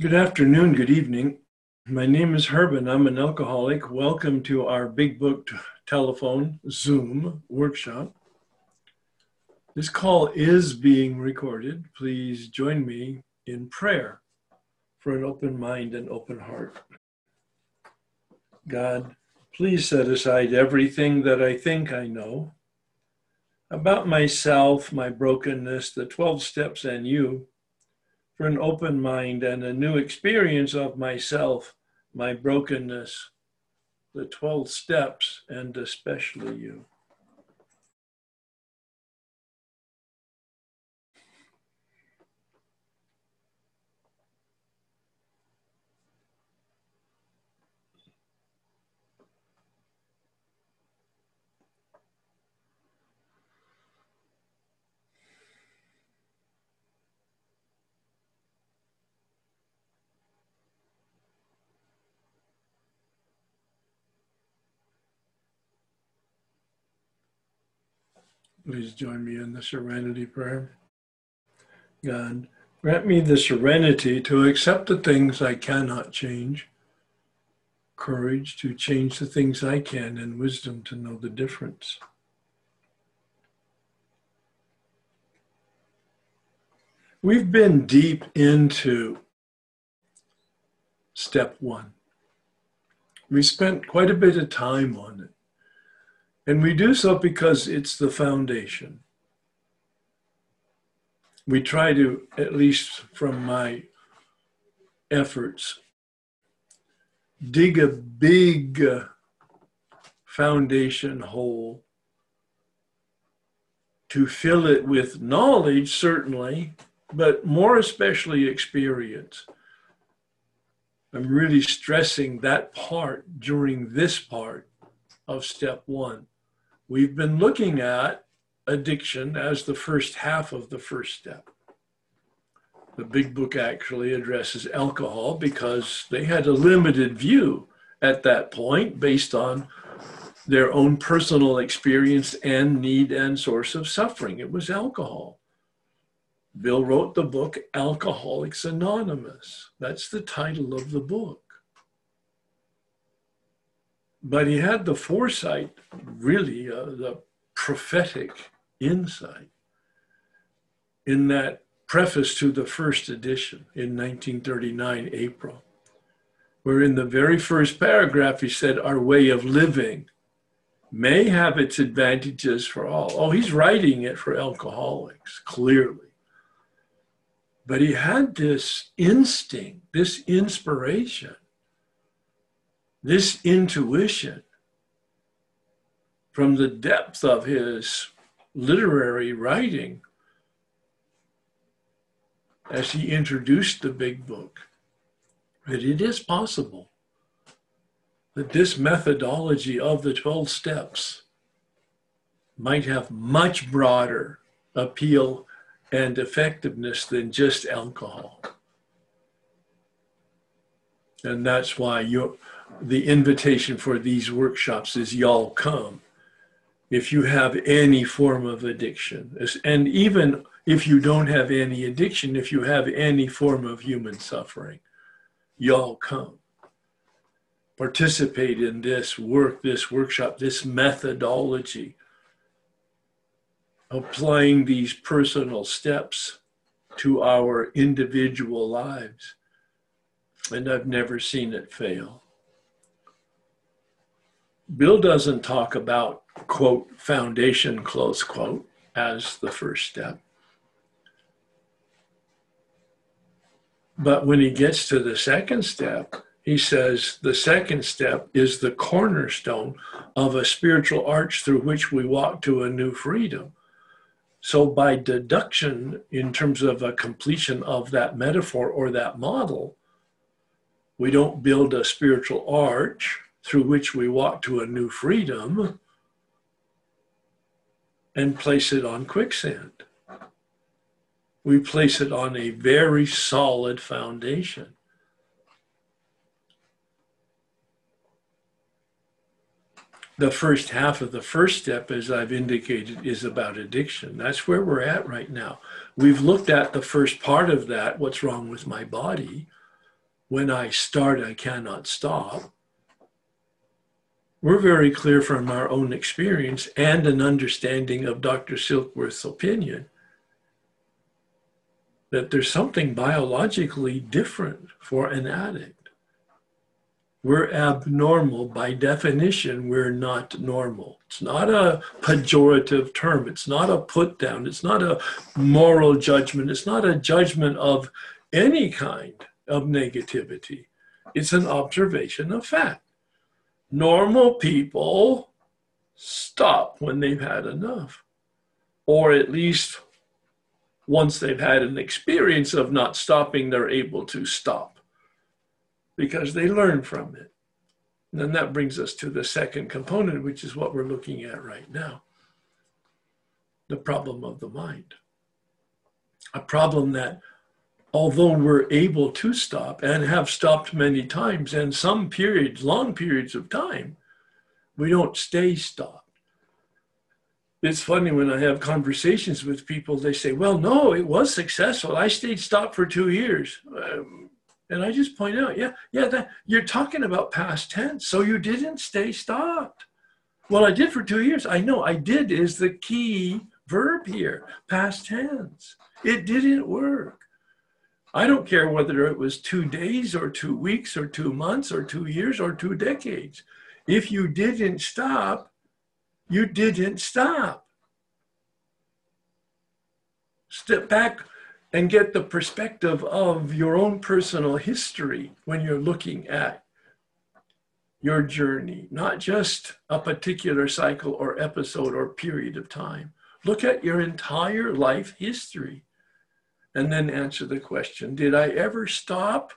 Good afternoon, good evening. My name is Herb and I'm an alcoholic. Welcome to our Big Book telephone Zoom workshop. This call is being recorded. Please join me in prayer for an open mind and open heart. God, please set aside everything that I think I know about myself, my brokenness, the 12 steps, and you for an open mind and a new experience of myself, my brokenness, the 12 steps, and especially you. Please join me in the serenity prayer. God, grant me the serenity to accept the things I cannot change, courage to change the things I can, and wisdom to know the difference. We've been deep into step one. We spent quite a bit of time on it. And we do so because it's the foundation. We try to, at least from my efforts, dig a big foundation hole to fill it with knowledge, certainly, but more especially experience. I'm really stressing that part during this part of step one. We've been looking at addiction as the first half of the first step. The big book actually addresses alcohol because they had a limited view at that point based on their own personal experience and need and source of suffering. It was alcohol. Bill wrote the book Alcoholics Anonymous. That's the title of the book. But he had the foresight, really, uh, the prophetic insight in that preface to the first edition in 1939, April, where in the very first paragraph he said, Our way of living may have its advantages for all. Oh, he's writing it for alcoholics, clearly. But he had this instinct, this inspiration this intuition from the depth of his literary writing as he introduced the big book that it is possible that this methodology of the 12 steps might have much broader appeal and effectiveness than just alcohol. And that's why you the invitation for these workshops is y'all come if you have any form of addiction. And even if you don't have any addiction, if you have any form of human suffering, y'all come. Participate in this work, this workshop, this methodology, applying these personal steps to our individual lives. And I've never seen it fail. Bill doesn't talk about, quote, foundation, close quote, as the first step. But when he gets to the second step, he says the second step is the cornerstone of a spiritual arch through which we walk to a new freedom. So, by deduction, in terms of a completion of that metaphor or that model, we don't build a spiritual arch through which we walk to a new freedom and place it on quicksand. We place it on a very solid foundation. The first half of the first step, as I've indicated, is about addiction. That's where we're at right now. We've looked at the first part of that what's wrong with my body? when I start, I cannot stop. We're very clear from our own experience and an understanding of Dr. Silkworth's opinion that there's something biologically different for an addict. We're abnormal. By definition, we're not normal. It's not a pejorative term. It's not a put down. It's not a moral judgment. It's not a judgment of any kind of negativity. It's an observation of fact. Normal people stop when they've had enough, or at least once they've had an experience of not stopping, they're able to stop because they learn from it. And then that brings us to the second component, which is what we're looking at right now the problem of the mind. A problem that, although we're able to stop and have stopped many times and some periods, long periods of time, we don't stay stopped it's funny when I have conversations with people, they say, well, no, it was successful. I stayed stopped for two years. Um, and I just point out, yeah, yeah, that, you're talking about past tense. So you didn't stay stopped. Well, I did for two years. I know I did is the key verb here, past tense. It didn't work. I don't care whether it was two days or two weeks or two months or two years or two decades. If you didn't stop, you didn't stop. Step back and get the perspective of your own personal history when you're looking at your journey, not just a particular cycle or episode or period of time. Look at your entire life history and then answer the question Did I ever stop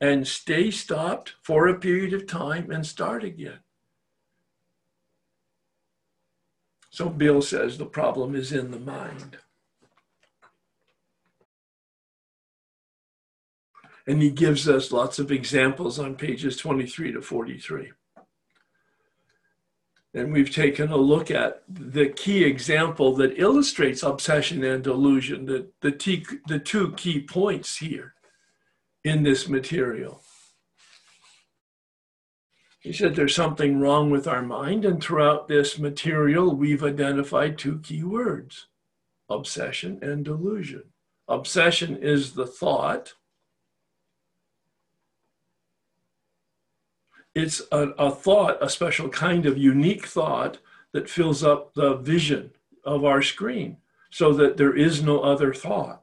and stay stopped for a period of time and start again? So Bill says the problem is in the mind. And he gives us lots of examples on pages 23 to 43. And we've taken a look at the key example that illustrates obsession and delusion, the, the, t- the two key points here in this material. He said there's something wrong with our mind, and throughout this material, we've identified two key words obsession and delusion. Obsession is the thought, it's a, a, thought, a special kind of unique thought that fills up the vision of our screen so that there is no other thought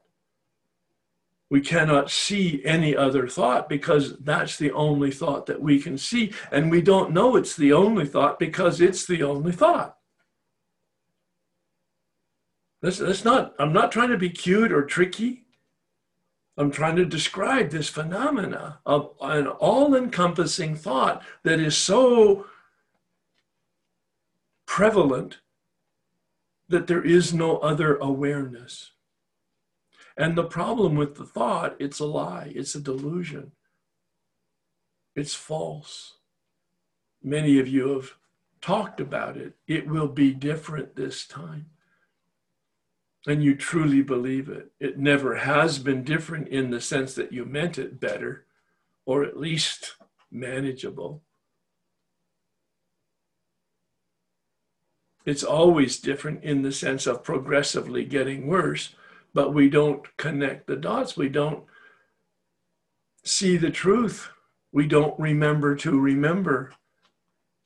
we cannot see any other thought because that's the only thought that we can see. And we don't know it's the only thought because it's the only thought. That's, that's not, I'm not trying to be cute or tricky. I'm trying to describe this phenomena of an all encompassing thought that is so prevalent that there is no other awareness. And the problem with the thought, it's a lie, it's a delusion, it's false. Many of you have talked about it. It will be different this time. And you truly believe it. It never has been different in the sense that you meant it better, or at least manageable. It's always different in the sense of progressively getting worse but we don't connect the dots. We don't see the truth. We don't remember to remember.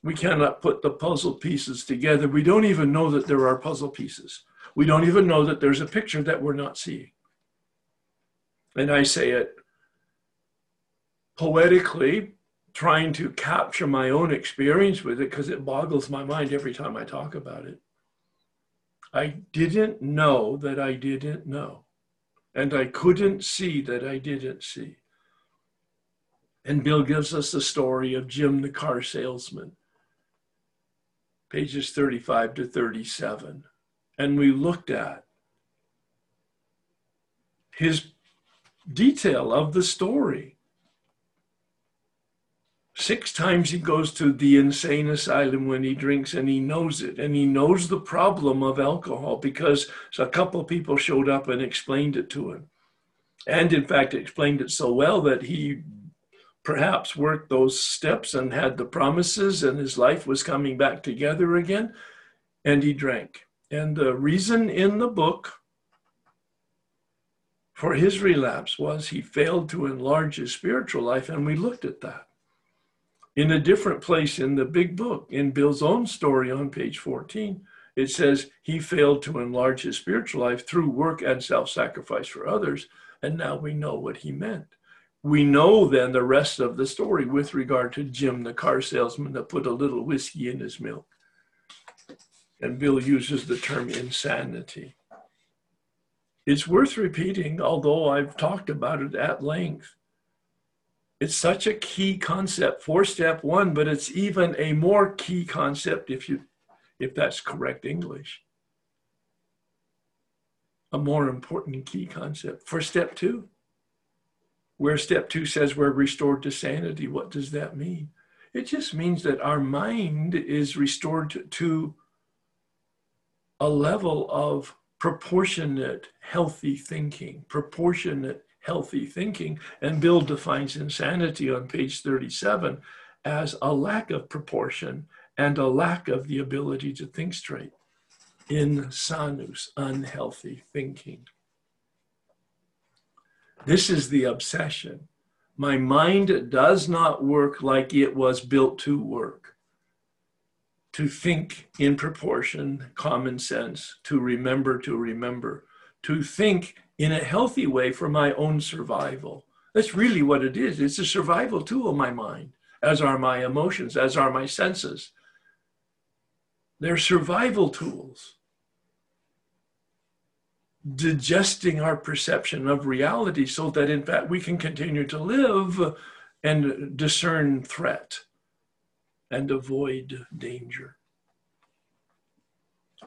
We cannot put the puzzle pieces together. We don't even know that there are puzzle pieces. We don't even know that there's a picture that we're not seeing. And I say it poetically, trying to capture my own experience with it because it boggles my mind every time I talk about it. I didn't know that I didn't know. And I couldn't see that I didn't see. And Bill gives us the story of Jim the car salesman, pages 35 to 37. And we looked at his detail of the story Six times he goes to the insane asylum when he drinks and he knows it. And he knows the problem of alcohol because a couple of people showed up and explained it to him. And in fact, explained it so well that he perhaps worked those steps and had the promises, and his life was coming back together again, and he drank. And the reason in the book for his relapse was he failed to enlarge his spiritual life, and we looked at that. In a different place in the big book, in Bill's own story on page 14, it says he failed to enlarge his spiritual life through work and self sacrifice for others. And now we know what he meant. We know then the rest of the story with regard to Jim, the car salesman that put a little whiskey in his milk. And Bill uses the term insanity. It's worth repeating, although I've talked about it at length. It's such a key concept for step one, but it's even a more key concept if you if that's correct English. A more important key concept for step two. Where step two says we're restored to sanity, what does that mean? It just means that our mind is restored to, to a level of proportionate, healthy thinking, proportionate, healthy thinking. And Bill defines insanity on page 37 as a lack of proportion and a lack of the ability to think straight. Insanus, unhealthy thinking. This is the obsession. My mind does not work like it was built to work. To think in proportion, common sense, to remember, to remember, to think in a healthy way for my own survival. That's really what it is. It's a survival tool, of my mind, as are my emotions, as are my senses. They're survival tools. Digesting our perception of reality so that, in fact, we can continue to live and discern threat and avoid danger.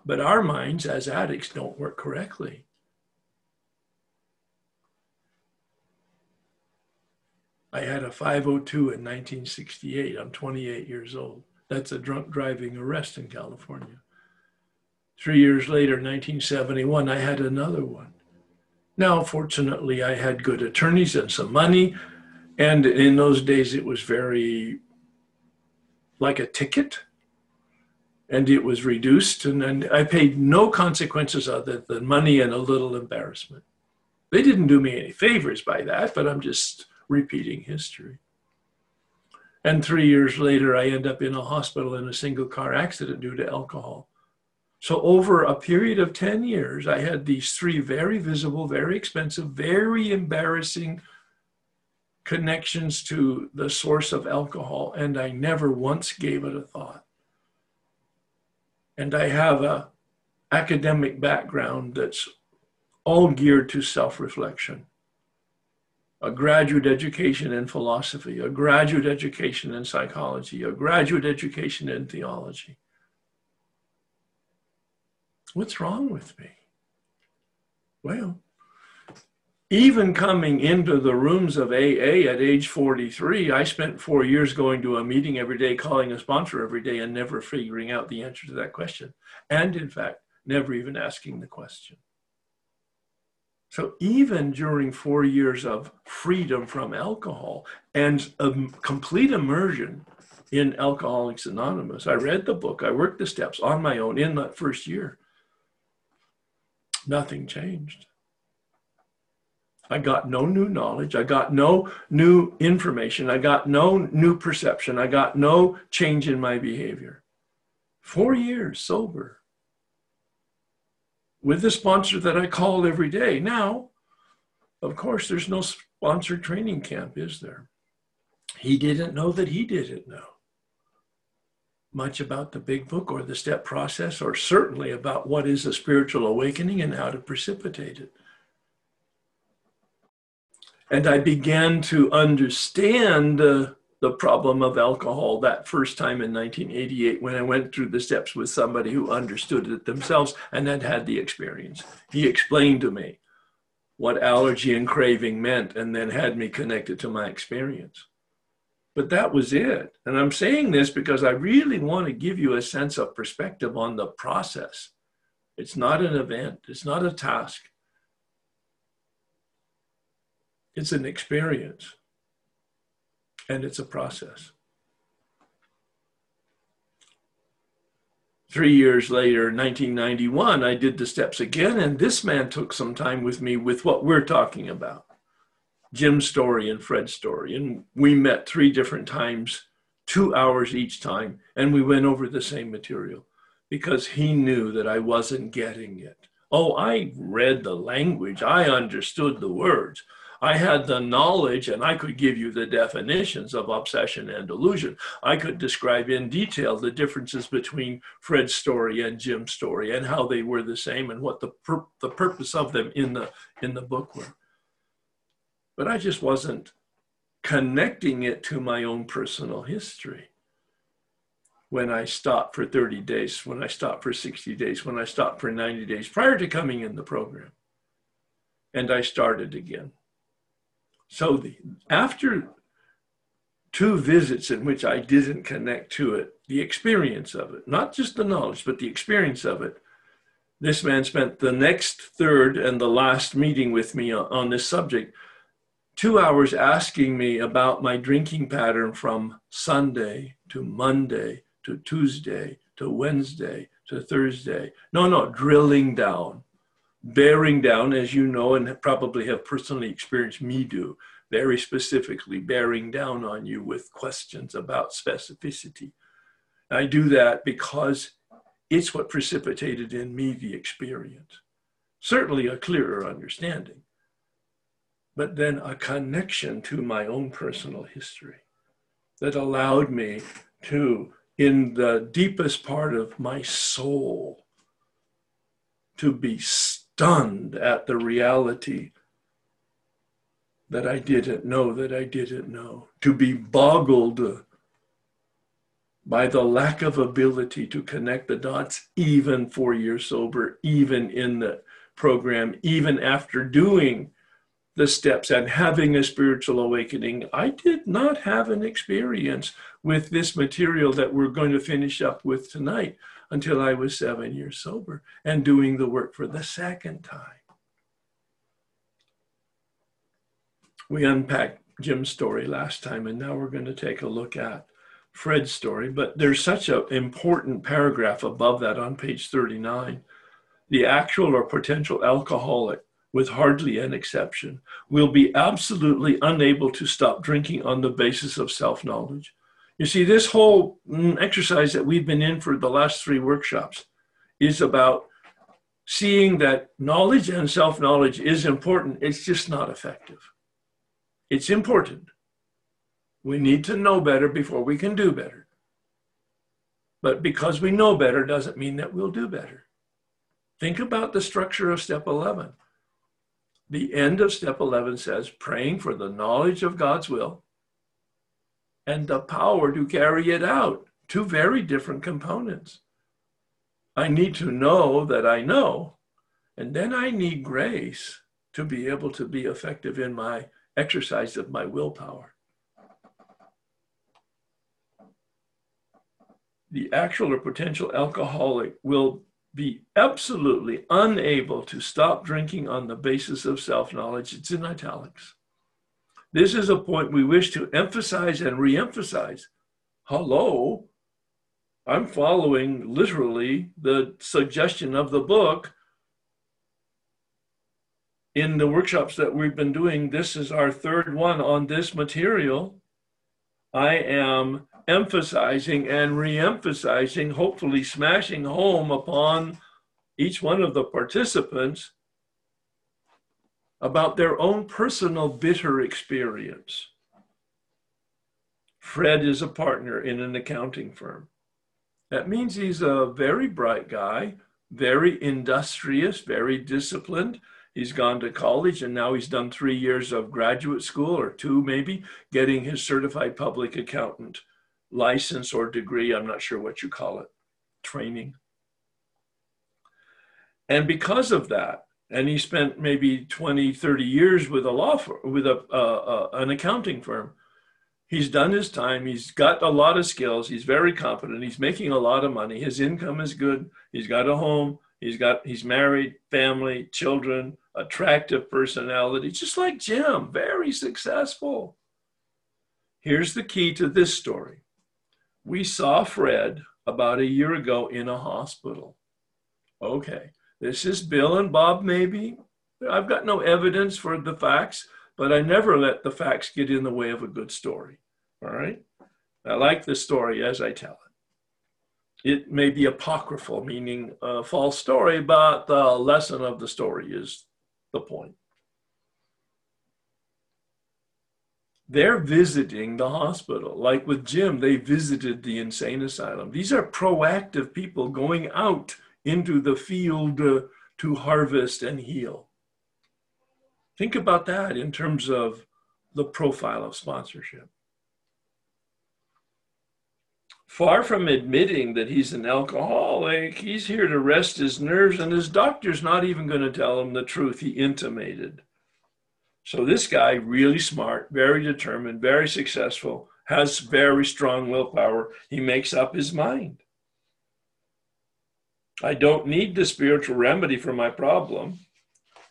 But our minds as addicts don't work correctly. I had a 502 in 1968. I'm 28 years old. That's a drunk driving arrest in California. Three years later, 1971, I had another one. Now, fortunately, I had good attorneys and some money. And in those days, it was very like a ticket. And it was reduced. And, and I paid no consequences other than money and a little embarrassment. They didn't do me any favors by that, but I'm just repeating history. And three years later, I end up in a hospital in a single car accident due to alcohol. So, over a period of 10 years, I had these three very visible, very expensive, very embarrassing connections to the source of alcohol, and I never once gave it a thought. And I have a academic background that's all geared to self-reflection a graduate education in philosophy, a graduate education in psychology, a graduate education in theology. What's wrong with me? Well, even coming into the rooms of AA at age 43, I spent four years going to a meeting every day, calling a sponsor every day, and never figuring out the answer to that question. And in fact, never even asking the question. So even during four years of freedom from alcohol and a complete immersion in Alcoholics Anonymous, I read the book, I worked the steps on my own in that first year. Nothing changed. I got no new knowledge. I got no new information. I got no new perception. I got no change in my behavior. Four years sober with the sponsor that I called every day. Now, of course, there's no sponsored training camp, is there? He didn't know that he didn't know much about the big book or the step process, or certainly about what is a spiritual awakening and how to precipitate it. And I began to understand uh, the problem of alcohol that first time in 1988 when I went through the steps with somebody who understood it themselves and had had the experience. He explained to me what allergy and craving meant and then had me connected to my experience. But that was it. And I'm saying this because I really want to give you a sense of perspective on the process. It's not an event, it's not a task, it's an experience. And it's a process. Three years later, 1991, I did the steps again, and this man took some time with me with what we're talking about Jim's story and Fred's story. And we met three different times, two hours each time, and we went over the same material because he knew that I wasn't getting it. Oh, I read the language, I understood the words. I had the knowledge and I could give you the definitions of obsession and delusion. I could describe in detail the differences between Fred's story and Jim's story and how they were the same and what the, pur- the purpose of them in the, in the book were. But I just wasn't connecting it to my own personal history when I stopped for 30 days, when I stopped for 60 days, when I stopped for 90 days prior to coming in the program. And I started again. So the, after two visits in which I didn't connect to it, the experience of it, not just the knowledge, but the experience of it, this man spent the next third and the last meeting with me on this subject, two hours asking me about my drinking pattern from Sunday to Monday to Tuesday to Wednesday to Thursday. No, no, drilling down bearing down, as you know, and probably have personally experienced me do, very specifically bearing down on you with questions about specificity. I do that because it's what precipitated in me the experience. Certainly a clearer understanding, but then a connection to my own personal history that allowed me to, in the deepest part of my soul, to be stunned at the reality that I didn't know that I didn't know, to be boggled by the lack of ability to connect the dots, even four years sober, even in the program, even after doing the steps and having a spiritual awakening. I did not have an experience with this material that we're going to finish up with tonight until I was seven years sober and doing the work for the second time. We unpacked Jim's story last time, and now we're going to take a look at Fred's story. But there's such an important paragraph above that on page 39. The actual or potential alcoholic, with hardly an exception, will be absolutely unable to stop drinking on the basis of self knowledge you see, this whole mm, exercise that we've been in for the last three workshops is about seeing that knowledge and self knowledge is important. It's just not effective. It's important. We need to know better before we can do better. But because we know better doesn't mean that we'll do better. Think about the structure of step 11. The end of step 11 says praying for the knowledge of God's will and the power to carry it out. Two very different components. I need to know that I know, and then I need grace to be able to be effective in my exercise of my willpower. The actual or potential alcoholic will be absolutely unable to stop drinking on the basis of self knowledge. It's in italics. This is a point we wish to emphasize and reemphasize. Hello, I'm following literally the suggestion of the book. In the workshops that we've been doing, this is our third one on this material. I am emphasizing and re-emphasizing, hopefully smashing home upon each one of the participants about their own personal bitter experience. Fred is a partner in an accounting firm. That means he's a very bright guy, very industrious, very disciplined. He's gone to college and now he's done three years of graduate school or two, maybe, getting his certified public accountant license or degree. I'm not sure what you call it, training. And because of that, and he spent maybe 20 30 years with a law firm with a an accounting firm. He's done his time. He's got a lot of skills. He's very competent. He's making a lot of money. His income is good. He's got a home. He's got he's married family children attractive personality just like jim very successful. Here's the key to this story. We saw Fred about a year ago in a hospital. Okay, this is Bill and Bob, maybe. I've got no evidence for the facts, but I never let the facts get in the way of a good story. All right? I like the story as I tell it. It may be apocryphal, meaning a false story, but the lesson of the story is the point. They're visiting the hospital. Like with Jim, they visited the insane asylum. These are proactive people going out into the field uh, to harvest and heal. Think about that in terms of the profile of sponsorship. Far from admitting that he's an alcoholic, he's here to rest his nerves, and his doctor's not even going to tell him the truth he intimated. So, this guy, really smart, very determined, very successful, has very strong willpower. He makes up his mind. I don't need the spiritual remedy for my problem.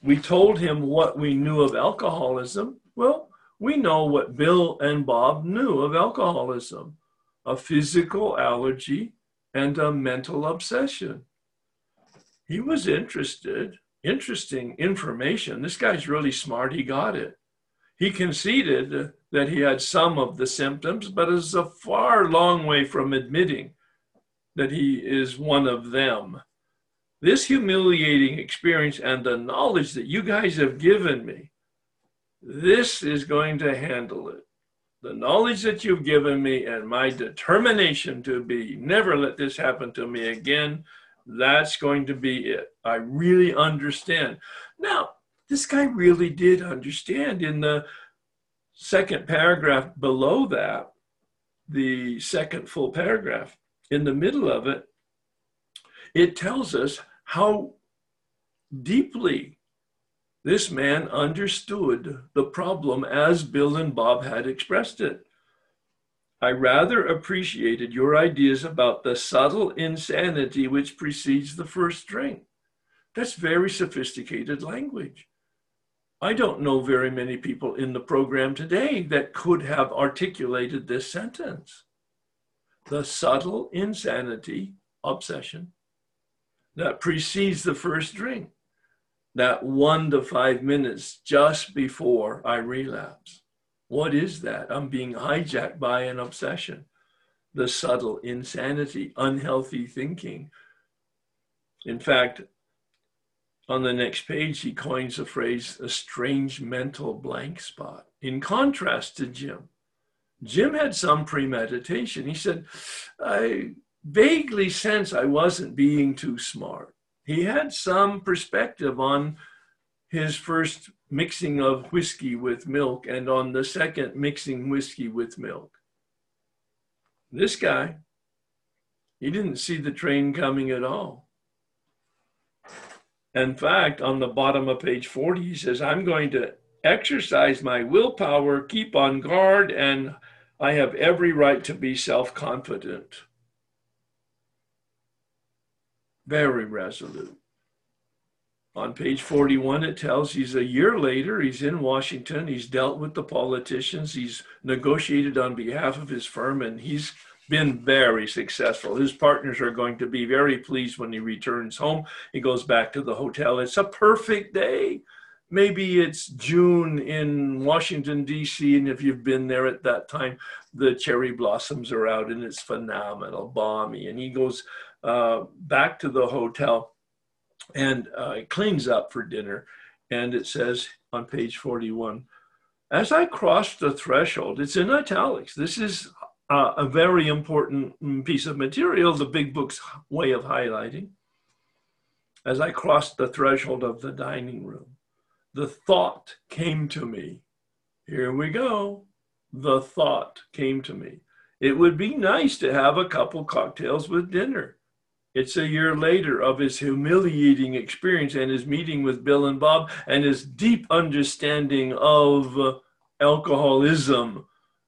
We told him what we knew of alcoholism. Well, we know what Bill and Bob knew of alcoholism a physical allergy and a mental obsession. He was interested, interesting information. This guy's really smart. He got it. He conceded that he had some of the symptoms, but is a far long way from admitting that he is one of them. This humiliating experience and the knowledge that you guys have given me, this is going to handle it. The knowledge that you've given me and my determination to be, never let this happen to me again, that's going to be it. I really understand. Now, this guy really did understand in the second paragraph below that, the second full paragraph, in the middle of it, it tells us how deeply this man understood the problem as Bill and Bob had expressed it. I rather appreciated your ideas about the subtle insanity which precedes the first drink. That's very sophisticated language. I don't know very many people in the program today that could have articulated this sentence. The subtle insanity, obsession, that precedes the first drink, that one to five minutes just before I relapse. What is that? I'm being hijacked by an obsession, the subtle insanity, unhealthy thinking. In fact, on the next page, he coins the phrase a strange mental blank spot. In contrast to Jim, Jim had some premeditation. He said, I vaguely sense I wasn't being too smart. He had some perspective on his first mixing of whiskey with milk and on the second mixing whiskey with milk. This guy, he didn't see the train coming at all. In fact, on the bottom of page 40, he says, I'm going to exercise my willpower, keep on guard, and I have every right to be self confident very resolute. On page 41, it tells he's a year later, he's in Washington, he's dealt with the politicians, he's negotiated on behalf of his firm, and he's been very successful. His partners are going to be very pleased when he returns home. He goes back to the hotel. It's a perfect day. Maybe it's June in Washington, D.C., and if you've been there at that time, the cherry blossoms are out and it's phenomenal, balmy. And he goes uh, back to the hotel and uh, cleans up for dinner. And it says on page 41 As I crossed the threshold, it's in italics. This is uh, a very important piece of material, the big book's way of highlighting. As I crossed the threshold of the dining room, the thought came to me. Here we go. The thought came to me. It would be nice to have a couple cocktails with dinner. It's a year later of his humiliating experience and his meeting with Bill and Bob and his deep understanding of alcoholism,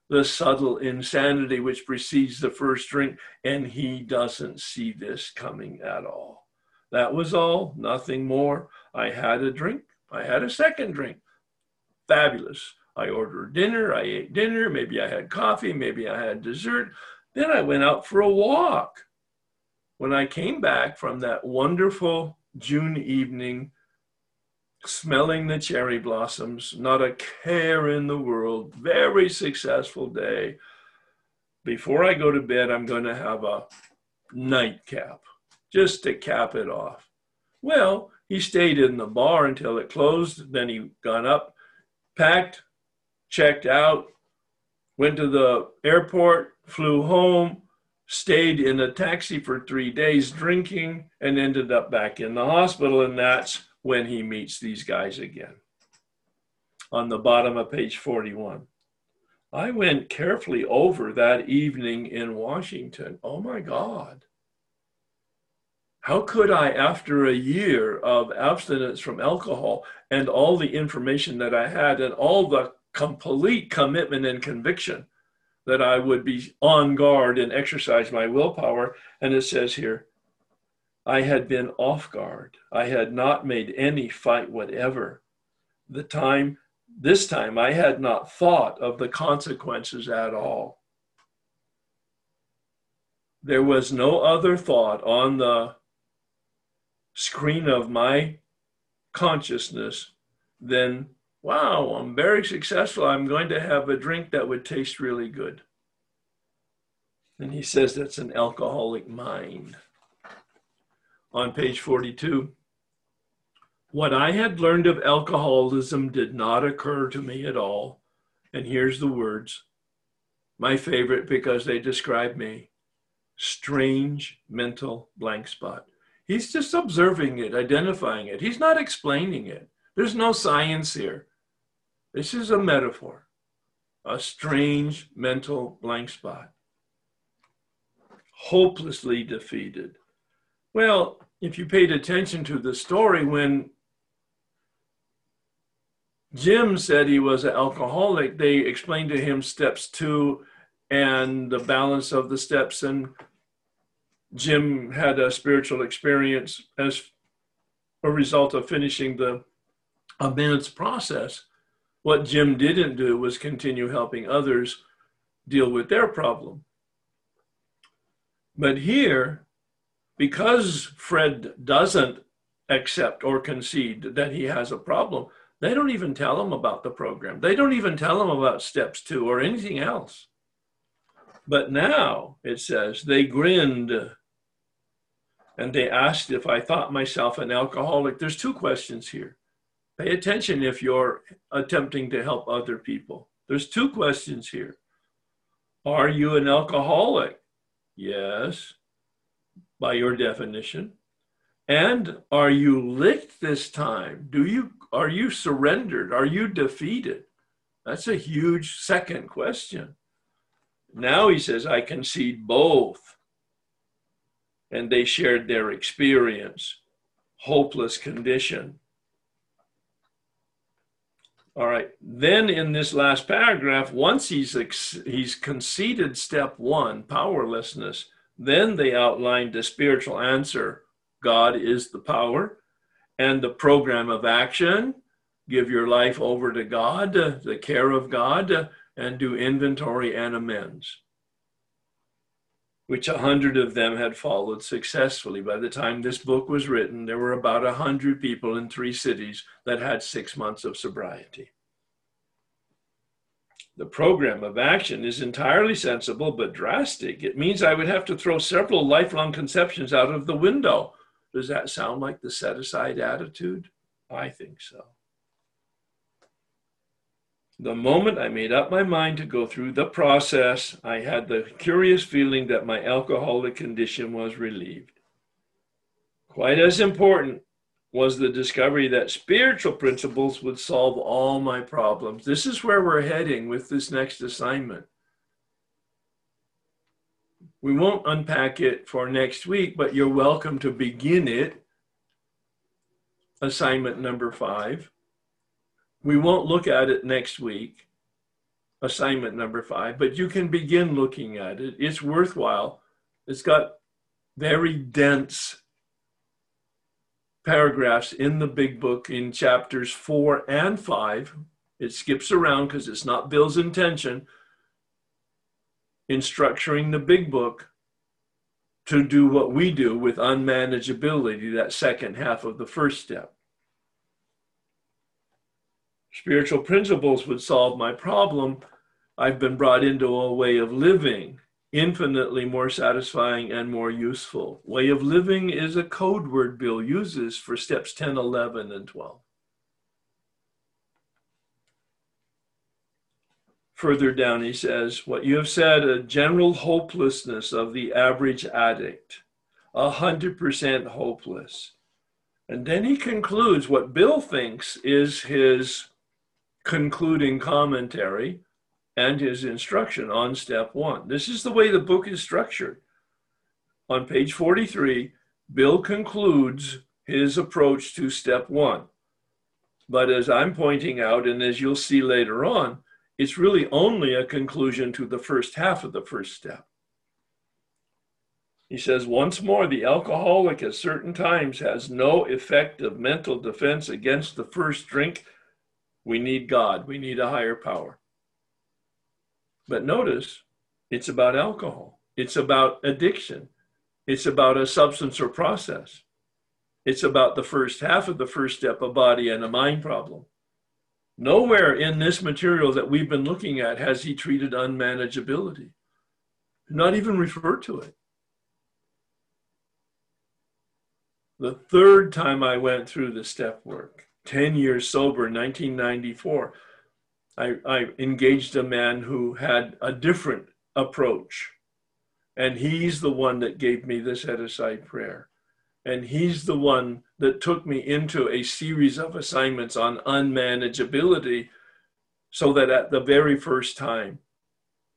the subtle insanity which precedes the first drink, and he doesn't see this coming at all. That was all, nothing more. I had a drink. I had a second drink. Fabulous. I ordered dinner, I ate dinner, maybe I had coffee, maybe I had dessert. Then I went out for a walk. When I came back from that wonderful June evening, smelling the cherry blossoms, not a care in the world, very successful day. Before I go to bed, I'm going to have a nightcap just to cap it off. Well, he stayed in the bar until it closed. Then he got up, packed, checked out, went to the airport, flew home, stayed in a taxi for three days drinking, and ended up back in the hospital. And that's when he meets these guys again. On the bottom of page 41. I went carefully over that evening in Washington. Oh my God. How could I, after a year of abstinence from alcohol and all the information that I had and all the complete commitment and conviction that I would be on guard and exercise my willpower? And it says here, I had been off guard. I had not made any fight whatever. The time, this time, I had not thought of the consequences at all. There was no other thought on the screen of my consciousness, then wow, I'm very successful. I'm going to have a drink that would taste really good. And he says that's an alcoholic mind. On page 42, what I had learned of alcoholism did not occur to me at all. And here's the words, my favorite because they describe me strange mental blank spot. He's just observing it, identifying it. He's not explaining it. There's no science here. This is a metaphor, a strange mental blank spot. Hopelessly defeated. Well, if you paid attention to the story, when Jim said he was an alcoholic, they explained to him steps two and the balance of the steps and Jim had a spiritual experience as a result of finishing the amends process. What Jim didn't do was continue helping others deal with their problem. But here, because Fred doesn't accept or concede that he has a problem, they don't even tell him about the program. They don't even tell him about steps two or anything else. But now it says they grinned and they asked if I thought myself an alcoholic. There's two questions here. Pay attention if you're attempting to help other people. There's two questions here. Are you an alcoholic? Yes, by your definition. And are you licked this time? Do you are you surrendered? Are you defeated? That's a huge second question. Now he says, I concede both and they shared their experience, hopeless condition. All right. Then in this last paragraph, once he's he's conceded step one, powerlessness, then they outlined the spiritual answer. God is the power, and the program of action. Give your life over to God, the care of God, and do inventory and amends which a hundred of them had followed successfully. By the time this book was written, there were about a hundred people in three cities that had six months of sobriety. The program of action is entirely sensible but drastic. It means I would have to throw several lifelong conceptions out of the window. Does that sound like the set aside attitude? I think so. The moment I made up my mind to go through the process, I had the curious feeling that my alcoholic condition was relieved. Quite as important was the discovery that spiritual principles would solve all my problems. This is where we're heading with this next assignment. We won't unpack it for next week, but you're welcome to begin it. Assignment number five. We won't look at it next week, assignment number five, but you can begin looking at it. It's worthwhile. It's got very dense paragraphs in the big book in chapters four and five, It skips around because it's not Bill's intention in structuring the big book to do what we do with unmanageability, that second half of the first step. Spiritual principles would solve my problem. I've been brought into a way of living infinitely more satisfying and more useful. Way of living is a code word Bill uses for steps 10, 11, and 12. Further down, he says, What you have said, a general hopelessness of the average addict, a 100% hopeless. And then he concludes what Bill thinks is his concluding commentary and his instruction on step one. This is the way the book is structured. On page 43, Bill concludes his approach to step one. But as I'm pointing out, and as you'll see later on, it's really only a conclusion to the first half of the first step. He says, once more, the alcoholic at certain times has no effective mental defense against the first drink. We need God, we need a higher power. But notice it's about alcohol, it's about addiction, it's about a substance or process. It's about the first half of the first step, a body and a mind problem. Nowhere in this material that we've been looking at has he treated unmanageability, not even referred to it. The third time I went through the step work, 10 years sober, 1994, I, I engaged a man who had a different approach. And he's the one that gave me this set aside prayer. And he's the one that took me into a series of assignments on unmanageability so that at the very first time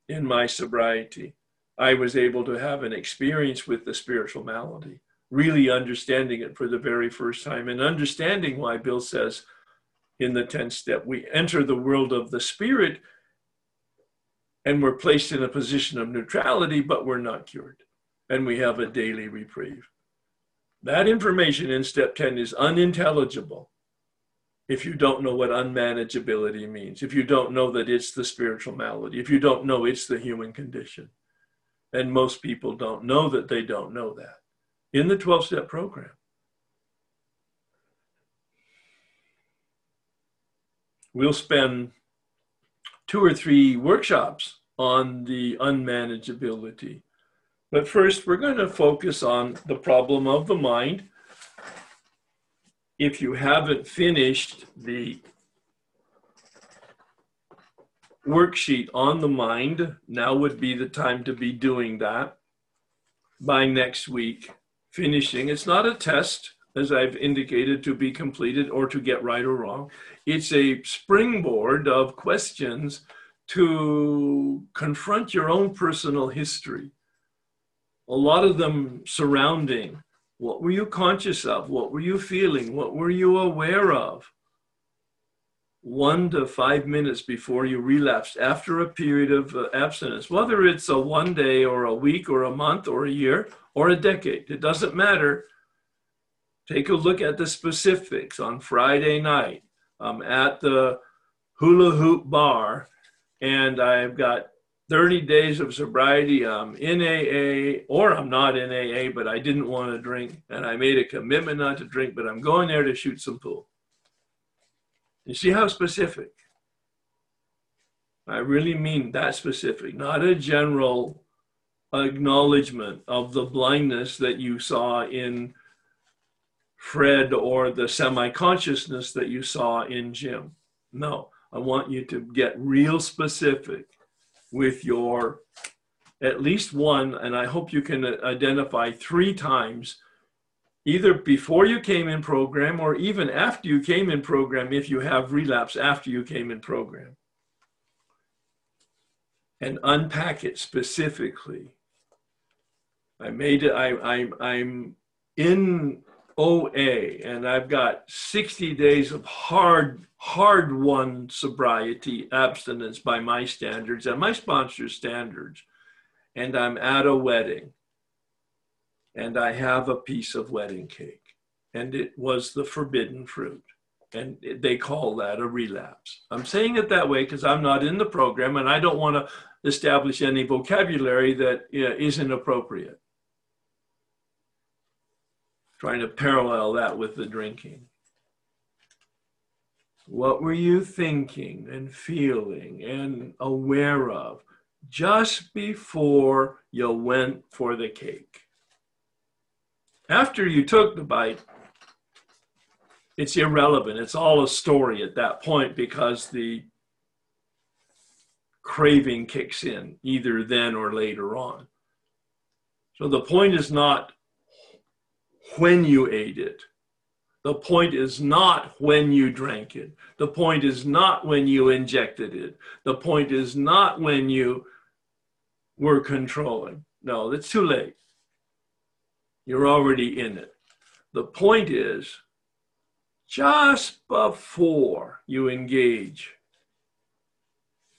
in my sobriety, I was able to have an experience with the spiritual malady, really understanding it for the very first time and understanding why Bill says, in the 10th step. We enter the world of the spirit and we're placed in a position of neutrality, but we're not cured. And we have a daily reprieve. That information in step 10 is unintelligible if you don't know what unmanageability means, if you don't know that it's the spiritual malady, if you don't know it's the human condition. And most people don't know that they don't know that in the 12 step program. we'll spend two or three workshops on the unmanageability. But first, we're going to focus on the problem of the mind. If you haven't finished the worksheet on the mind, now would be the time to be doing that by next week, finishing. It's not a test, as I've indicated, to be completed or to get right or wrong. It's a springboard of questions to confront your own personal history. A lot of them surrounding what were you conscious of? What were you feeling? What were you aware of? One to five minutes before you relapse after a period of uh, abstinence, whether it's a one day or a week or a month or a year or a decade, it doesn't matter take a look at the specifics on Friday night. I'm at the hula hoop bar and I've got 30 days of sobriety. I'm in AA or I'm not in AA, but I didn't want to drink and I made a commitment not to drink, but I'm going there to shoot some pool. You see how specific? I really mean that specific, not a general acknowledgement of the blindness that you saw in Fred or the semi consciousness that you saw in Jim. No, I want you to get real specific with your at least one, and I hope you can identify three times, either before you came in program or even after you came in program, if you have relapse after you came in program. And unpack it specifically. I made it, I, I, I'm in OA, and I've got 60 days of hard, hard won sobriety, abstinence by my standards and my sponsor's standards. And I'm at a wedding, and I have a piece of wedding cake, and it was the forbidden fruit. And they call that a relapse. I'm saying it that way because I'm not in the program and I don't want to establish any vocabulary that isn't appropriate. Trying to parallel that with the drinking. What were you thinking and feeling and aware of just before you went for the cake? After you took the bite, it's irrelevant. It's all a story at that point because the craving kicks in either then or later on. So the point is not when you ate it. The point is not when you drank it. The point is not when you injected it. The point is not when you were controlling. No, it's too late. You're already in it. The point is just before you engage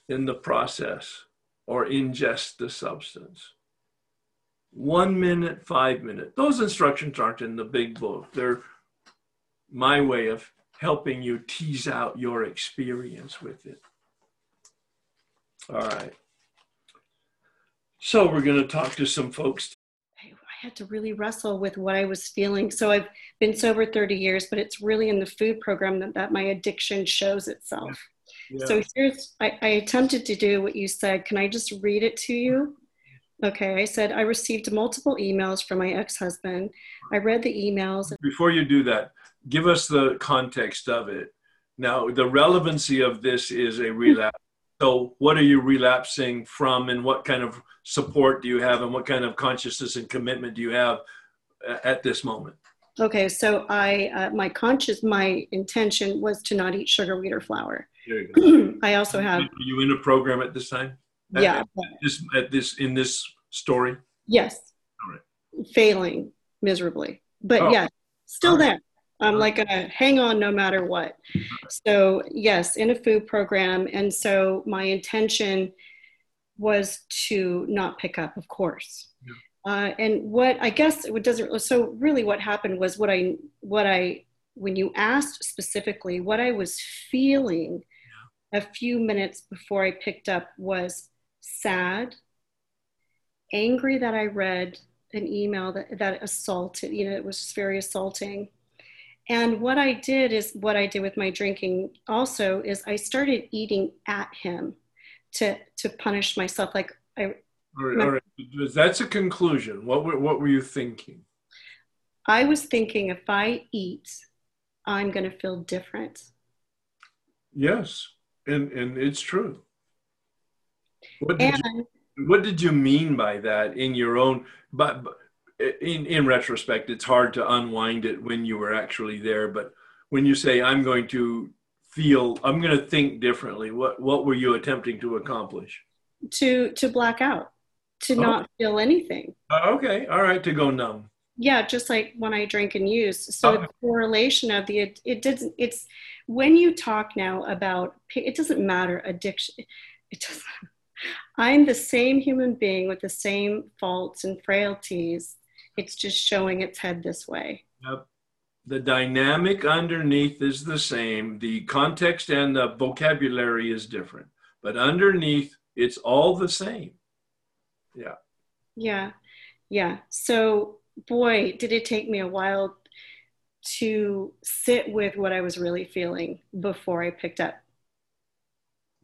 in the process or ingest the substance. One minute, five minutes. Those instructions aren't in the big book. They're my way of helping you tease out your experience with it. All right. So we're going to talk to some folks. Had to really wrestle with what I was feeling. So I've been sober 30 years, but it's really in the food program that, that my addiction shows itself. Yeah. So here's, I, I attempted to do what you said. Can I just read it to you? Okay, I said I received multiple emails from my ex husband. I read the emails. Before you do that, give us the context of it. Now, the relevancy of this is a relapse. So, what are you relapsing from, and what kind of support do you have, and what kind of consciousness and commitment do you have at this moment? Okay, so I, uh, my conscious, my intention was to not eat sugar, wheat, or flour. I also have. Are you in a program at this time? Yeah. At, this, at this in this story. Yes. All right. Failing miserably, but oh. yeah, still there. I'm like gonna hang on no matter what. So yes, in a food program, and so my intention was to not pick up, of course. Yeah. Uh, and what I guess it doesn't. So really, what happened was what I what I when you asked specifically what I was feeling yeah. a few minutes before I picked up was sad, angry that I read an email that that assaulted. You know, it was very assaulting and what I did is what I did with my drinking also is I started eating at him to to punish myself. Like I. All right, all right. That's a conclusion. What were, what were you thinking? I was thinking if I eat, I'm going to feel different. Yes, and and it's true. What did, and, you, what did you mean by that in your own? But in in retrospect, it's hard to unwind it when you were actually there. But when you say I'm going to feel, I'm going to think differently. What what were you attempting to accomplish? To to black out, to oh. not feel anything. Uh, okay, all right, to go numb. Yeah, just like when I drink and use. So okay. the correlation of the it, it doesn't. It's when you talk now about it doesn't matter addiction. It doesn't. I'm the same human being with the same faults and frailties it's just showing its head this way. Yep. The dynamic underneath is the same. The context and the vocabulary is different, but underneath it's all the same. Yeah. Yeah. Yeah. So, boy, did it take me a while to sit with what I was really feeling before I picked up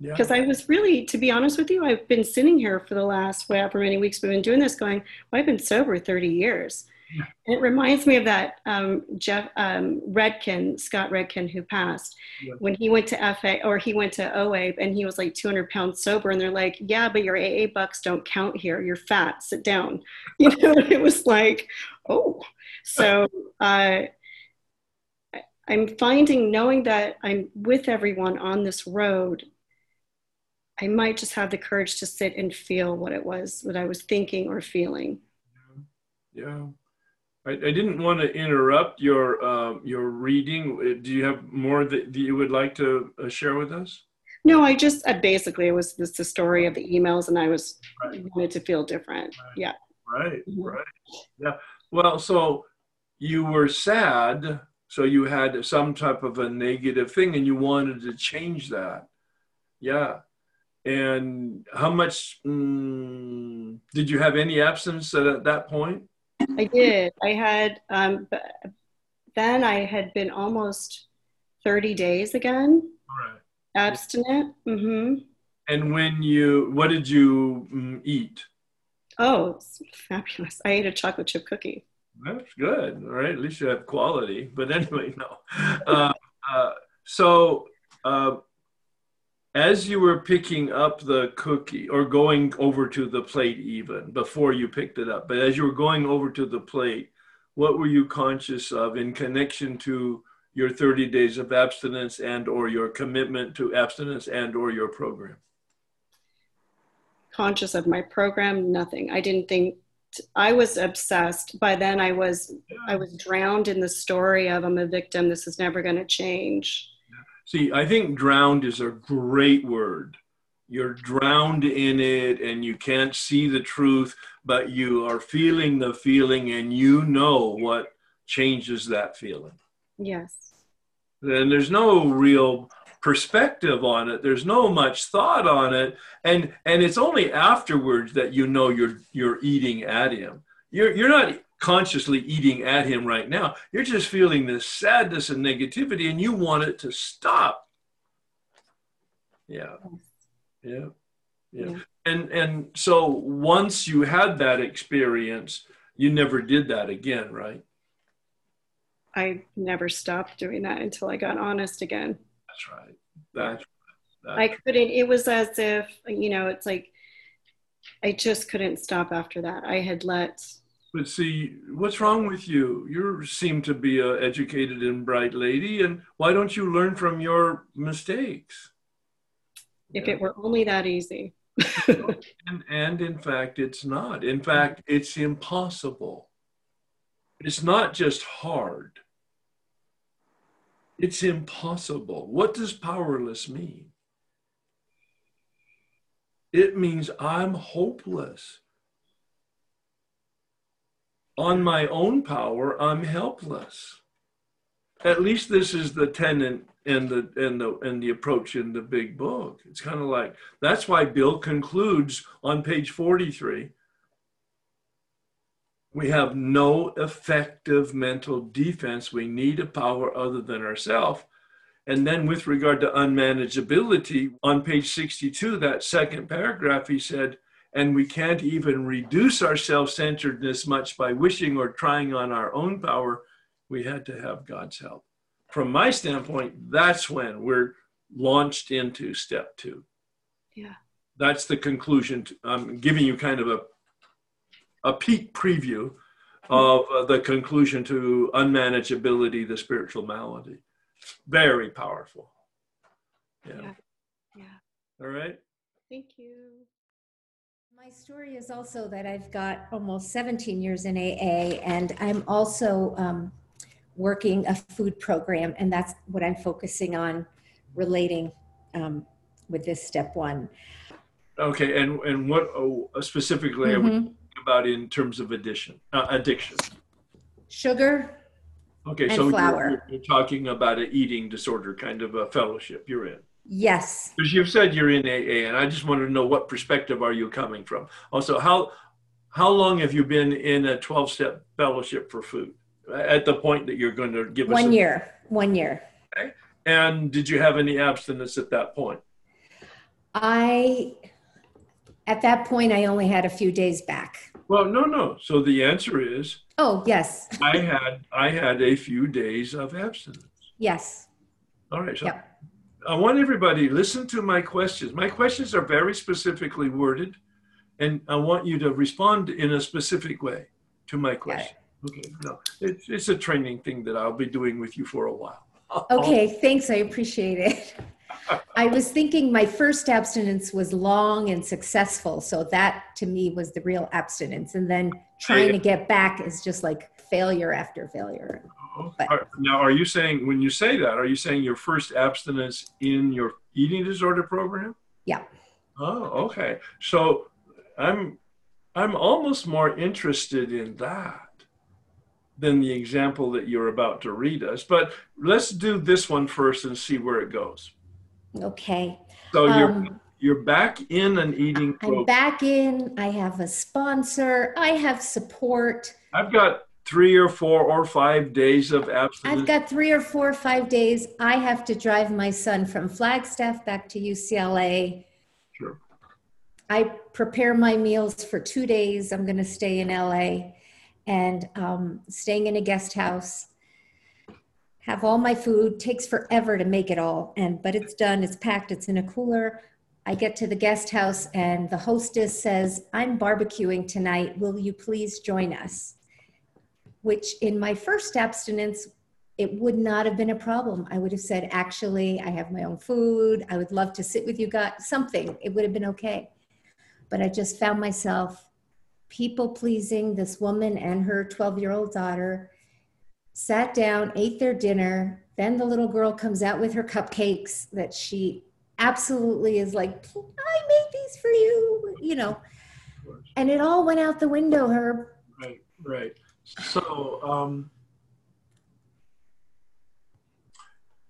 because yeah. I was really, to be honest with you, I've been sitting here for the last whatever many weeks we've been doing this, going, well, I've been sober 30 years. Yeah. And it reminds me of that um, Jeff um, Redkin, Scott Redkin, who passed yeah. when he went to FA or he went to OA and he was like 200 pounds sober. And they're like, yeah, but your AA bucks don't count here. You're fat. Sit down. You know, it was like, oh. So uh, I'm finding, knowing that I'm with everyone on this road, I might just have the courage to sit and feel what it was, what I was thinking or feeling. Yeah. I, I didn't want to interrupt your um, your reading. Uh, do you have more that, you would like to uh, share with us? No, I just uh, basically it was just the story of the emails, and I was right. wanted to feel different. Right. Yeah. Right. Mm-hmm. Right. Yeah. Well, so you were sad So you had some type of a negative thing and you wanted to change that. Yeah. And how much mm, did you have any absence at that point? I did. I had, um, then I had been almost 30 days again. Right. Abstinent. Mm-hmm. And when you, what did you mm, eat? Oh, fabulous. I ate a chocolate chip cookie. That's good. All right. At least you have quality. But anyway, no. Uh, uh, so, uh, as you were picking up the cookie or going over to the plate, even before you picked it up, but as you were going over to the plate, what were you conscious of in connection to your 30 days of abstinence and or your commitment to abstinence and or your program? Conscious of my program, nothing. I didn't think I was obsessed. By then I was I was drowned in the story of I'm a victim. This is never going to change. See, I think drowned is a great word. You're drowned in it and you can't see the truth, but you are feeling the feeling and you know what changes that feeling. Yes. And there's no real perspective on it there's no much thought on it and and it's only afterwards that you know you're you're eating at him you're you're not consciously eating at him right now you're just feeling this sadness and negativity and you want it to stop yeah yeah yeah, yeah. and and so once you had that experience you never did that again right i never stopped doing that until i got honest again that's right. That's, that's I couldn't, it was as if, you know, it's like I just couldn't stop after that. I had let. But see, what's wrong with you? You seem to be an educated and bright lady, and why don't you learn from your mistakes? If yeah. it were only that easy. and, and in fact, it's not. In fact, it's impossible. It's not just hard it's impossible. What does powerless mean? It means I'm hopeless. On my own power, I'm helpless. At least this is the tenant and the and the and the approach in the big book. It's kind of like that's why Bill concludes on page 43 we have no effective mental defense. We need a power other than ourselves. And then, with regard to unmanageability, on page 62, that second paragraph, he said, and we can't even reduce our self centeredness much by wishing or trying on our own power. We had to have God's help. From my standpoint, that's when we're launched into step two. Yeah. That's the conclusion. To, I'm giving you kind of a a peek preview of uh, the conclusion to unmanageability, the spiritual malady. Very powerful. Yeah. yeah. yeah. All right. Thank you. My story is also that I've got almost 17 years in AA, and I'm also um, working a food program, and that's what I'm focusing on relating um, with this step one. Okay, and and what oh, specifically mm-hmm about in terms of addition uh, addiction? Sugar. Okay, so flour. You're, you're, talking about an eating disorder kind of a fellowship you're in. Yes. Because you've said you're in AA, and I just wanted to know what perspective are you coming from. Also, how how long have you been in a 12 step fellowship for food? At the point that you're going to give us one year. One year. Okay. And did you have any abstinence at that point? I at that point I only had a few days back. Well, no, no. So the answer is Oh, yes. I had I had a few days of abstinence. Yes. All right. So yep. I want everybody listen to my questions. My questions are very specifically worded, and I want you to respond in a specific way to my question. Okay. No, it's it's a training thing that I'll be doing with you for a while. Okay. Thanks. I appreciate it. I was thinking my first abstinence was long and successful. So that to me was the real abstinence. And then trying to get back is just like failure after failure. But, now, are you saying, when you say that, are you saying your first abstinence in your eating disorder program? Yeah. Oh, okay. So I'm, I'm almost more interested in that. than the example that you're about to read us. But let's do this one first and see where it goes. Okay. So you're Um, you're back in an eating I'm back in. I have a sponsor. I have support. I've got three or four or five days of abstinence. I've got three or four or five days. I have to drive my son from Flagstaff back to UCLA. Sure. I prepare my meals for two days. I'm going to stay in LA and um, staying in a guest house. Have all my food. Takes forever to make it all, and but it's done. It's packed. It's in a cooler. I get to the guest house, and the hostess says, "I'm barbecuing tonight. Will you please join us?" Which, in my first abstinence, it would not have been a problem. I would have said, "Actually, I have my own food. I would love to sit with you guys." Something. It would have been okay but I just found myself people pleasing this woman and her 12 year old daughter. Sat down, ate their dinner. Then the little girl comes out with her cupcakes that she absolutely is like, I made these for you, you know. And it all went out the window, Herb. Right, right. So, um,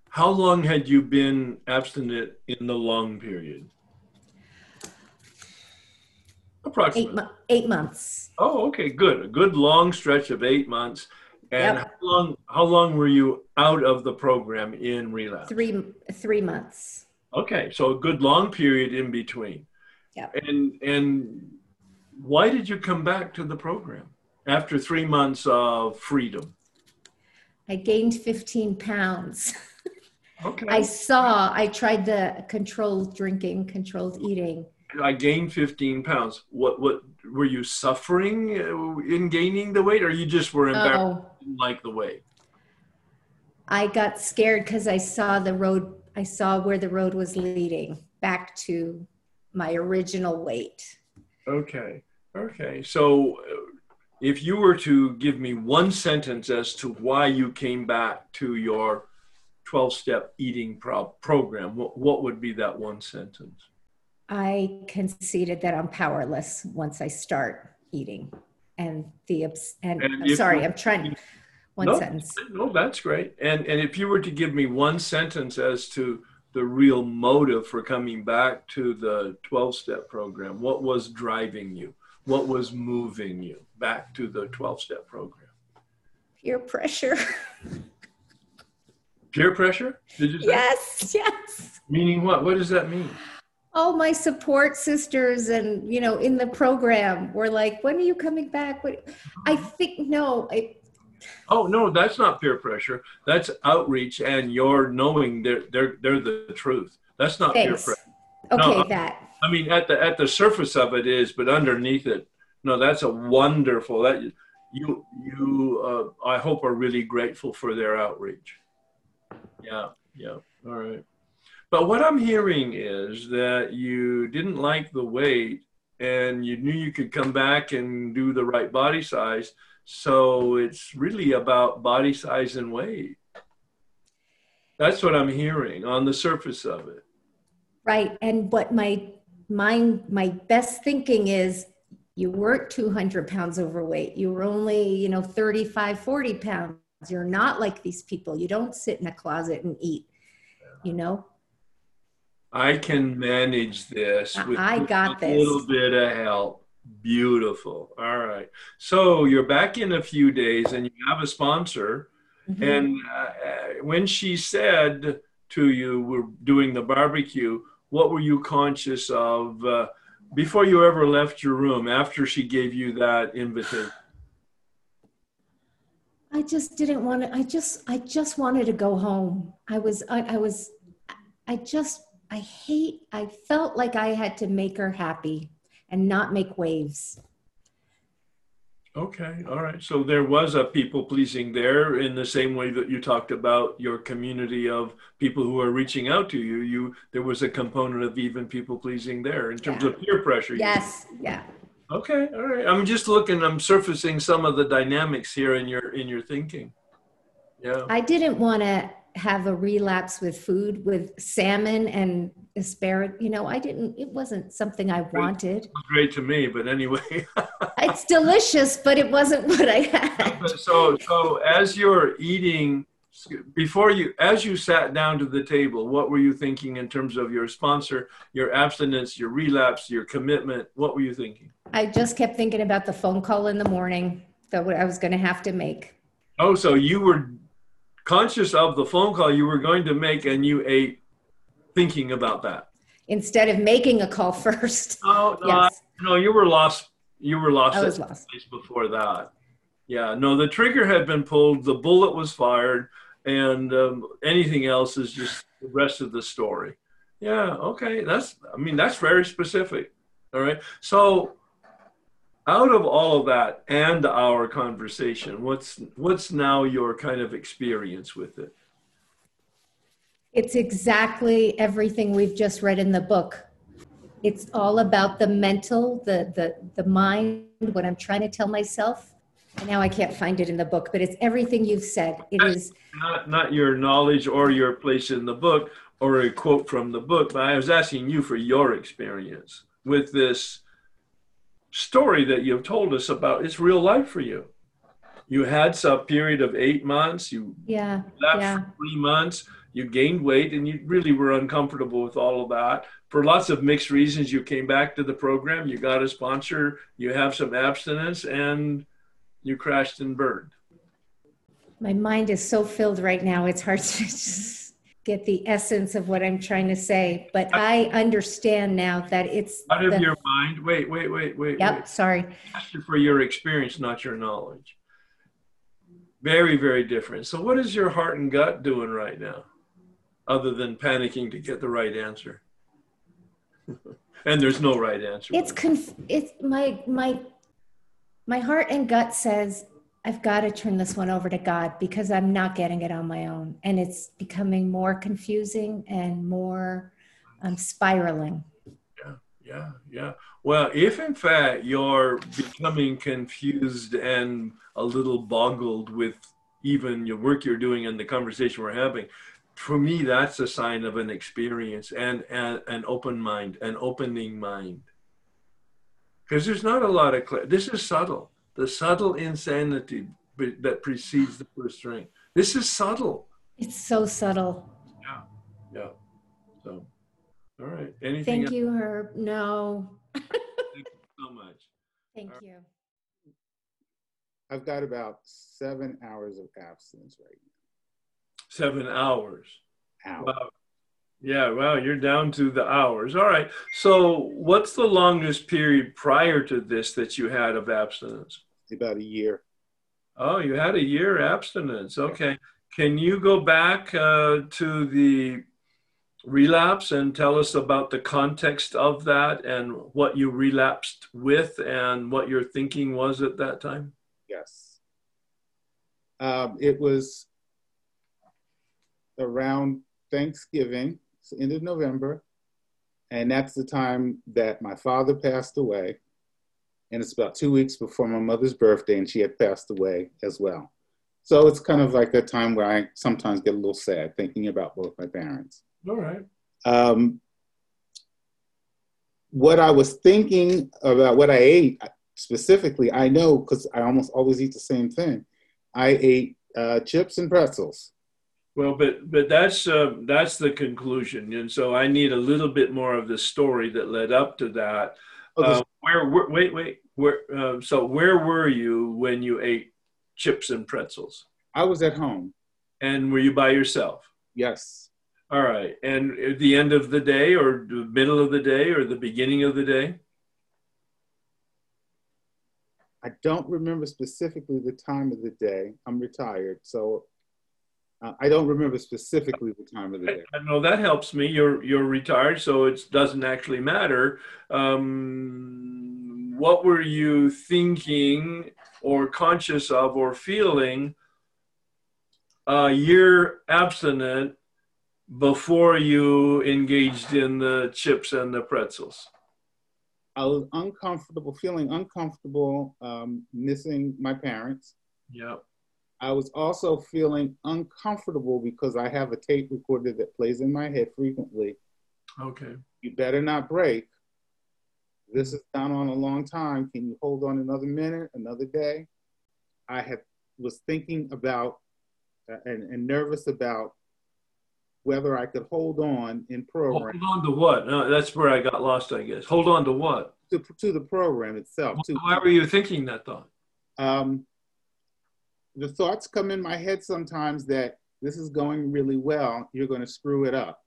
how long had you been abstinent in the long period? Eight, Approximately. mo- eight months. Oh, okay, good. A good long stretch of eight months. And Yep. how long? How long were you out of the program in relapse? Three, three months. Okay, so a good long period in between. Yep. And and why did you come back to the program after three months of freedom? I gained 15 pounds. Okay. I saw, I tried the controlled drinking, controlled eating. I gained 15 pounds. What what were you suffering uh, in gaining the weight, or you just were embarrassed Oh, didn't like the weight? I got scared because I saw the road, I saw where the road was leading back to my original weight. Okay, okay. So, uh, if you were to give me one sentence as to why you came back to your 12-step eating pro- program, what, what would be that one sentence? I conceded that I'm powerless once I start eating. And the, obs- and And I'm sorry, I'm trying, one No. sentence. No, that's great. And and if you were to give me one sentence as to the real motive for coming back to the 12-step program, what was driving you? What was moving you back to the 12-step program? Peer pressure. Peer pressure? Did you say? yes, yes. Meaning what? What does that mean? all my support sisters and you know in the program were like when are you coming back what i think no I, Oh no, that's not peer pressure. That's outreach and your knowing they're they're they're the truth. That's not peer pressure. okay No, that I mean, at the at the surface of it is, but underneath it, no, that's a wonderful. That you you uh, I hope are really grateful for their outreach. Yeah, yeah, all right. But what I'm hearing is that you didn't like the weight, and you knew you could come back and do the right body size. So it's really about body size and weight. That's what I'm hearing on the surface of it. right and what my mind my best thinking is you weren't 200 pounds overweight you were only you know 35 40 pounds you're not like these people you don't sit in a closet and eat you know I can manage this I- with I got a this. little bit of help. Beautiful. All right. So you're back in a few days and you have a sponsor. Mhm. And uh, uh, when she said to you, we're doing the barbecue, what were you conscious of uh, before you ever left your room after she gave you that invitation? I just didn't want to. I just, I just wanted to go home. I was, I, I was, I just, I hate. I felt like I had to make her happy and not make waves. Okay, all right. So there was a people pleasing there in the same way that you talked about your community of people who are reaching out to you. You there was a component of even people pleasing there in terms Yeah. of peer pressure. you Yes, yeah. Okay, all right. I'm just looking. I'm surfacing some of the dynamics here in your in your thinking. Yeah. I didn't want to have a relapse with food with salmon and asparagus. You know, I didn't, it wasn't something I wanted. Great to me, but anyway. it's delicious, but it wasn't what I had. so, so as you're eating, before you, as you sat down to the table, what were you thinking in terms of your sponsor, your abstinence, your relapse, your commitment? What were you thinking? I just kept thinking about the phone call in the morning that I was going to have to make. Oh, so you were conscious of the phone call you were going to make and you ate thinking about that. Instead of making a call first. No no, yes. no you were lost you were lost, I was lost. before that. Yeah no the trigger had been pulled the bullet was fired and um, anything else is just the rest of the story. Yeah okay that's i mean that's very specific all right? So out of all of that and our conversation what's what's now your kind of experience with it? It's exactly everything we've just read in the book. It's all about the mental the the the mind what i'm trying to tell myself. And now i can't find it in the book but it's everything you've said. It is not not your knowledge or your place in the book or a quote from the book but i was asking you for your experience with this story that you've told us about is real life for you. You had some period of eight months. You yeah, left yeah. three months. You gained weight, and you really were uncomfortable with all of that for lots of mixed reasons. You came back to the program. You got a sponsor. You have some abstinence, and you crashed and burned. My mind is so filled right now. It's hard to just get the essence of what I'm trying to say, but I understand now that it's out of the, your mind. Wait, wait, wait, wait. Yep, wait. sorry. For your experience, not your knowledge. Very, very different. So, what is your heart and gut doing right now, other than panicking to get the right answer? and there's no right answer. It's conf- it's my my my heart and gut says I've got to turn this one over to God because I'm not getting it on my own. And it's becoming more confusing and more um, spiraling. Yeah, yeah, yeah. Well, if in fact you're becoming confused and a little boggled with even your work you're doing and the conversation we're having, for me, that's a sign of an experience and, and an open mind, an opening mind. Because there's not a lot of, this is subtle the subtle insanity that precedes the first ring. This is subtle. It's so subtle. Yeah, yeah. So, all right. Anything? Thank else? you, Herb. No. Thank you so much. Thank you. I've got about seven hours of abstinence right now. Seven hours. Hours. Wow. Yeah, wow, you're down to the hours. All right. So, what's the longest period prior to this that you had of abstinence? About a year. Oh, you had a year abstinence. Okay. Can you go back uh, to the relapse and tell us about the context of that and what you relapsed with and what your thinking was at that time? Yes. Um, it was around Thanksgiving, so end of November, and that's the time that my father passed away and it's about two weeks before my mother's birthday, and she had passed away as well. So it's kind of like a time where I sometimes get a little sad thinking about both my parents. All right. Um, what I was thinking about what I ate specifically, I know because I almost always eat the same thing. I ate uh, chips and pretzels. Well, but but that's uh, that's the conclusion, and so I need a little bit more of the story that led up to that. Oh, uh, where, where, wait, wait, where, uh, so where were you when you ate chips and pretzels? I was at home. And were you by yourself? Yes. All right. And at the end of the day or the middle of the day or the beginning of the day? I don't remember specifically the time of the day. I'm retired, so uh, I don't remember specifically the time of the day. I, know that helps me. You're you're retired, so it doesn't actually matter. Um, what were you thinking or conscious of or feeling a year abstinent before you engaged in the chips and the pretzels? I was uncomfortable, feeling uncomfortable, um, missing my parents. Yeah I was also feeling uncomfortable because I have a tape recorder that plays in my head frequently. Okay. You better not break. This has gone on a long time. Can you hold on another minute, another day? I had was thinking about uh, and, and nervous about whether I could hold on in program. Hold on to what? No, that's where I got lost, I guess. Hold on to what? to, to the program itself. To, Why were you thinking that thought? um, the thoughts come in my head sometimes that this is going really well. You're going to screw it up.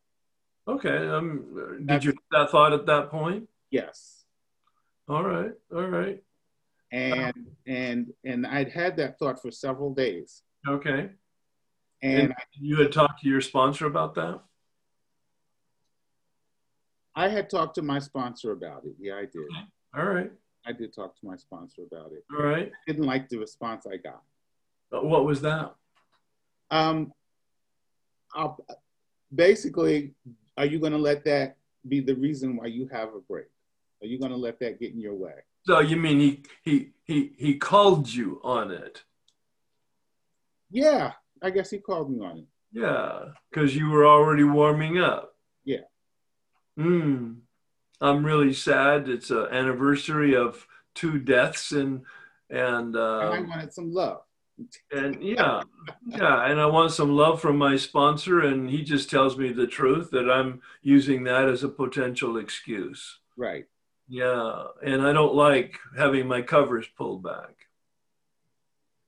Okay. Um, did you have that thought at that point? Yes. All right. All right. And and and I'd had that thought for several days. Okay. And You had talked to your sponsor about that? I had talked to my sponsor about it. Yeah, I did. All right. I did talk to my sponsor about it. All right. Didn't like the response I got. What was that? Um, I'll, basically, are you going to let that be the reason why you have a break? Are you going to let that get in your way? So you mean he he he he called you on it? Yeah, I guess he called me on it. Yeah, because you were already warming up. Yeah. Hmm. I'm really sad. It's an anniversary of two deaths and and And I uh, wanted some love. and yeah, yeah. And I want some love from my sponsor, and he just tells me the truth that I'm using that as a potential excuse. Right. Yeah, and I don't like having my covers pulled back.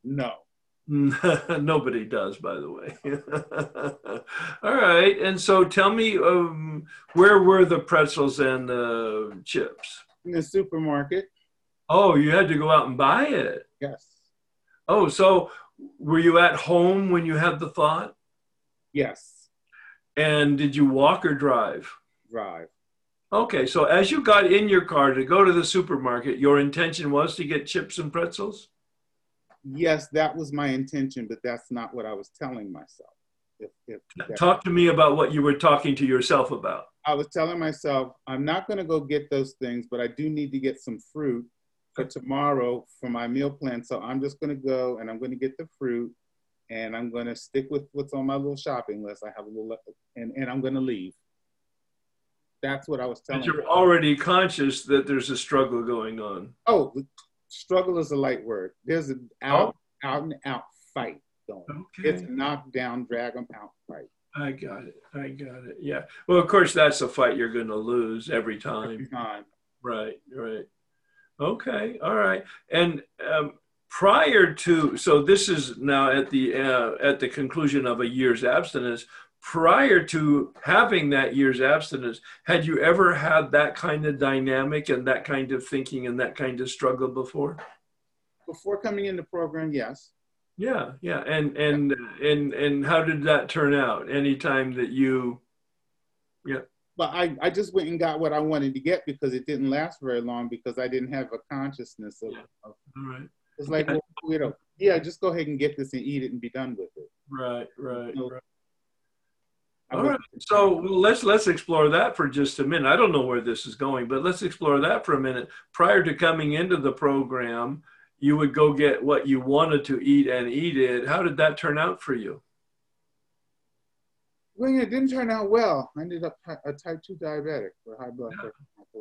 No. Nobody does, by the way. All right, and so tell me, um, where were the pretzels and the chips? In the supermarket. Oh, you had to go out and buy it. Yes. Oh, so were you at home when you had the thought? Yes. And did you walk or drive? Drive. Okay, so as you got in your car to go to the supermarket, your intention was to get chips and pretzels? Yes, that was my intention, but that's not what I was telling myself. If, if Talk to me about what you were talking to yourself about. I was telling myself, I'm not going to go get those things, but I do need to get some fruit for tomorrow for my meal plan. So I'm just going to go and I'm going to get the fruit and I'm going to stick with what's on my little shopping list. I have a little, and, and I'm going to leave. That's what I was telling But you're myself. already conscious that there's a struggle going on. Oh, struggle is a light word. There's an out, out and out fight going. Okay. It's knock down, drag 'em out fight. I got it. I got it. Yeah. Well, of course, that's a fight you're going to lose every time. Every time. time. Right. Right. Okay. All right. And um, prior to, so this is now at the uh, at the conclusion of a year's abstinence. Prior to having that year's abstinence, had you ever had that kind of dynamic and that kind of thinking and that kind of struggle before? Before coming in the program, yes. Yeah, yeah, and and and and how did that turn out? Anytime that you, yeah. but I, I just went and got what I wanted to get because it didn't last very long because I didn't have a consciousness of, Yeah. of all right, it's like Yeah. well, you know yeah just go ahead and get this and eat it and be done with it. right, right, No. right. All right. So let's let's explore that for just a minute. I don't know where this is going, but let's explore that for a minute. Prior to coming into the program, you would go get what you wanted to eat and eat it. How did that turn out for you? well, it didn't turn out well. I ended up a type two diabetic with high blood pressure.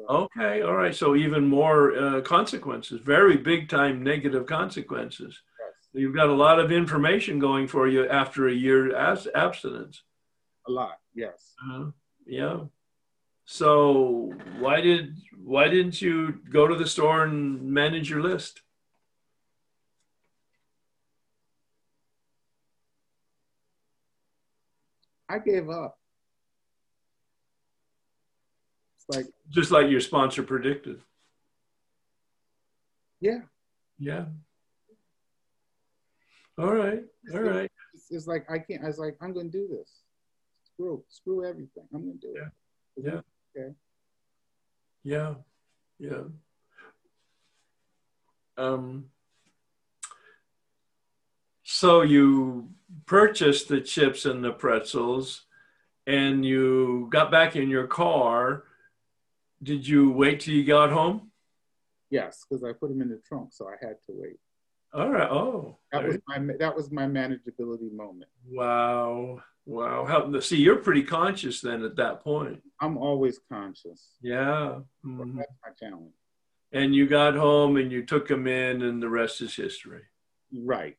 Okay, all right. So even more uh, consequences, very big time negative consequences. Yes, You've got a lot of information going for you after a year as abstinence. A lot. Yes. Uh, yeah. So why did why didn't you go to the store and manage your list? I gave up. It's like Just like your sponsor predicted. yeah, Yeah. All right. All right. it's, it's like I can't. I was like I'm going to do this. Screw screw everything. I'm going to do it. Yeah. Okay. Yeah. Yeah. Um, so you purchased the chips and the pretzels and you got back in your car. Did you wait till you got home? Yes, because I put them in the trunk, so I had to wait. All right. Oh, That was my that was my manageability moment. wow. Wow. How, see, you're pretty conscious then at that point. I'm always conscious. Yeah. Mhm. That's my challenge. And you got home and you took him in, and the rest is history. Right.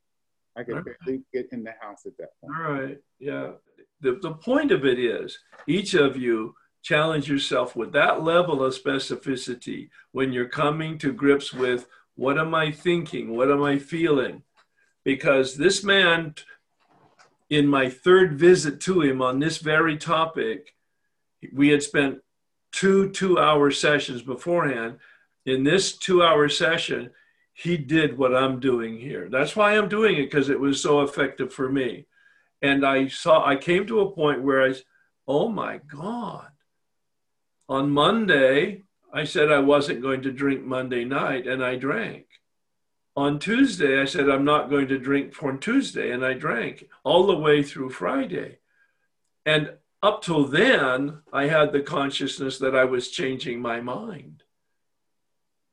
I could Okay. barely get in the house at that point. All right. Yeah. The, the point of it is each of you challenge yourself with that level of specificity when you're coming to grips with what am I thinking? What am I feeling? Because this man, in my third visit to him on this very topic, we had spent two two hour sessions beforehand. In this two hour session, he did what I'm doing here. That's why I'm doing it because it was so effective for me. And I saw, I came to a point where I, oh my God. On Monday, I said I wasn't going to drink Monday night, and I drank. On Tuesday, I said I'm not going to drink for Tuesday, and I drank all the way through Friday. And up till then, I had the consciousness that I was changing my mind.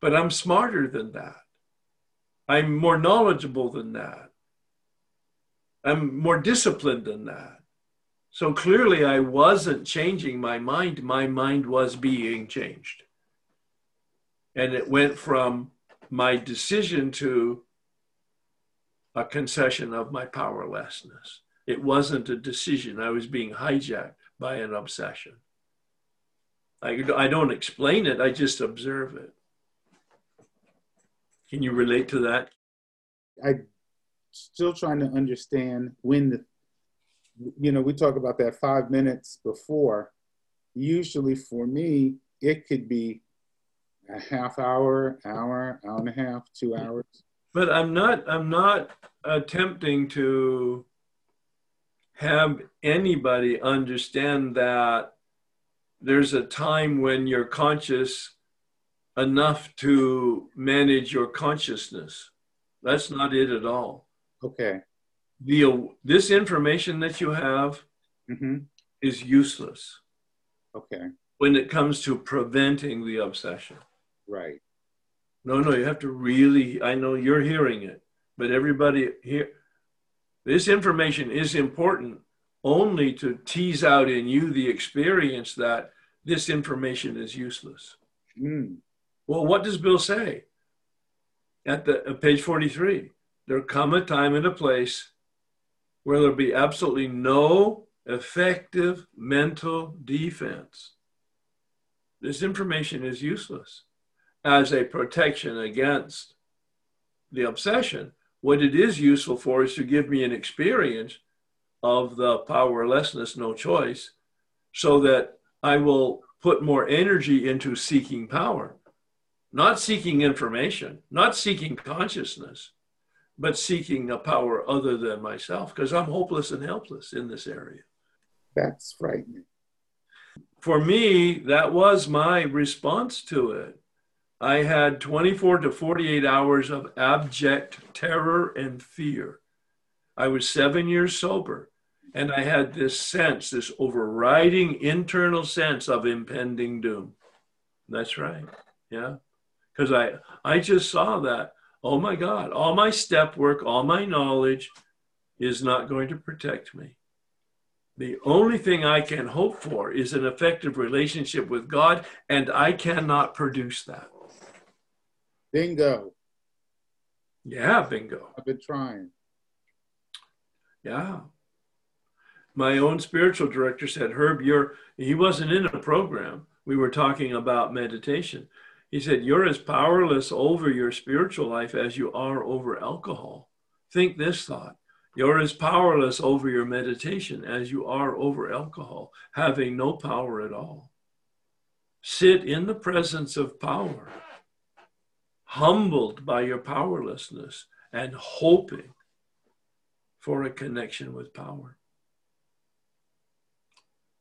But I'm smarter than that. I'm more knowledgeable than that. I'm more disciplined than that. So clearly, I wasn't changing my mind. My mind was being changed. And it went from my decision to a concession of my powerlessness. It wasn't a decision. I was being hijacked by an obsession. I, I don't explain it, I just observe it. Can you relate to that? I still trying to understand when the you know we talk about that five minutes before usually for me it could be a half hour hour hour and a half two hours But I'm not I'm not attempting to have anybody understand that there's a time when you're conscious enough to manage your consciousness. That's not it at all. okay The this information that you have hmm is useless okay when it comes to preventing the obsession. Right No, no, you have to really, I know you're hearing it, but everybody here, this information is important only to tease out in you the experience that this information is useless. mm. Well, what does Bill say? At the at page 43, there come a time and a place where there'll be absolutely no effective mental defense. This information is useless as a protection against the obsession. What it is useful for is to give me an experience of the powerlessness, no choice, so that I will put more energy into seeking power, not seeking information, not seeking consciousness, but seeking a power other than myself, because I'm hopeless and helpless in this area. that's frightening For me, that was my response to it. I had 24 to 48 hours of abject terror and fear. I was seven years sober, and I had this sense, this overriding internal sense of impending doom. That's right. Yeah. Because I, I just saw that, oh my God, all my step work, all my knowledge is not going to protect me. The only thing I can hope for is an effective relationship with God, and I cannot produce that. Bingo Yeah, bingo. i've been trying Yeah. My own spiritual director said, Herb, you're, he wasn't in a program. We were talking about meditation. He said, You're as powerless over your spiritual life as you are over alcohol. Think this thought. You're as powerless over your meditation as you are over alcohol, having no power at all. Sit in the presence of power, humbled by your powerlessness and hoping for a connection with power.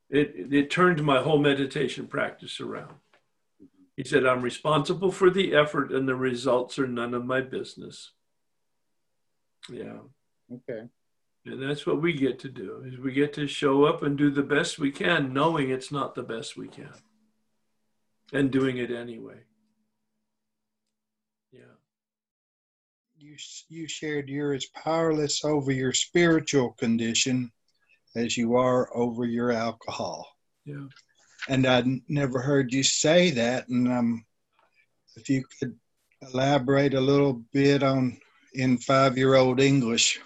It, it turned my whole meditation practice around. He said, I'm responsible for the effort, and the results are none of my business. Yeah. okay And that's what we get to do is we get to show up and do the best we can, knowing it's not the best we can. And doing it anyway. Yeah. You you shared you're as powerless over your spiritual condition as you are over your alcohol. Yeah. And I'd never heard you say that. And um, if you could elaborate a little bit on in five-year-old English,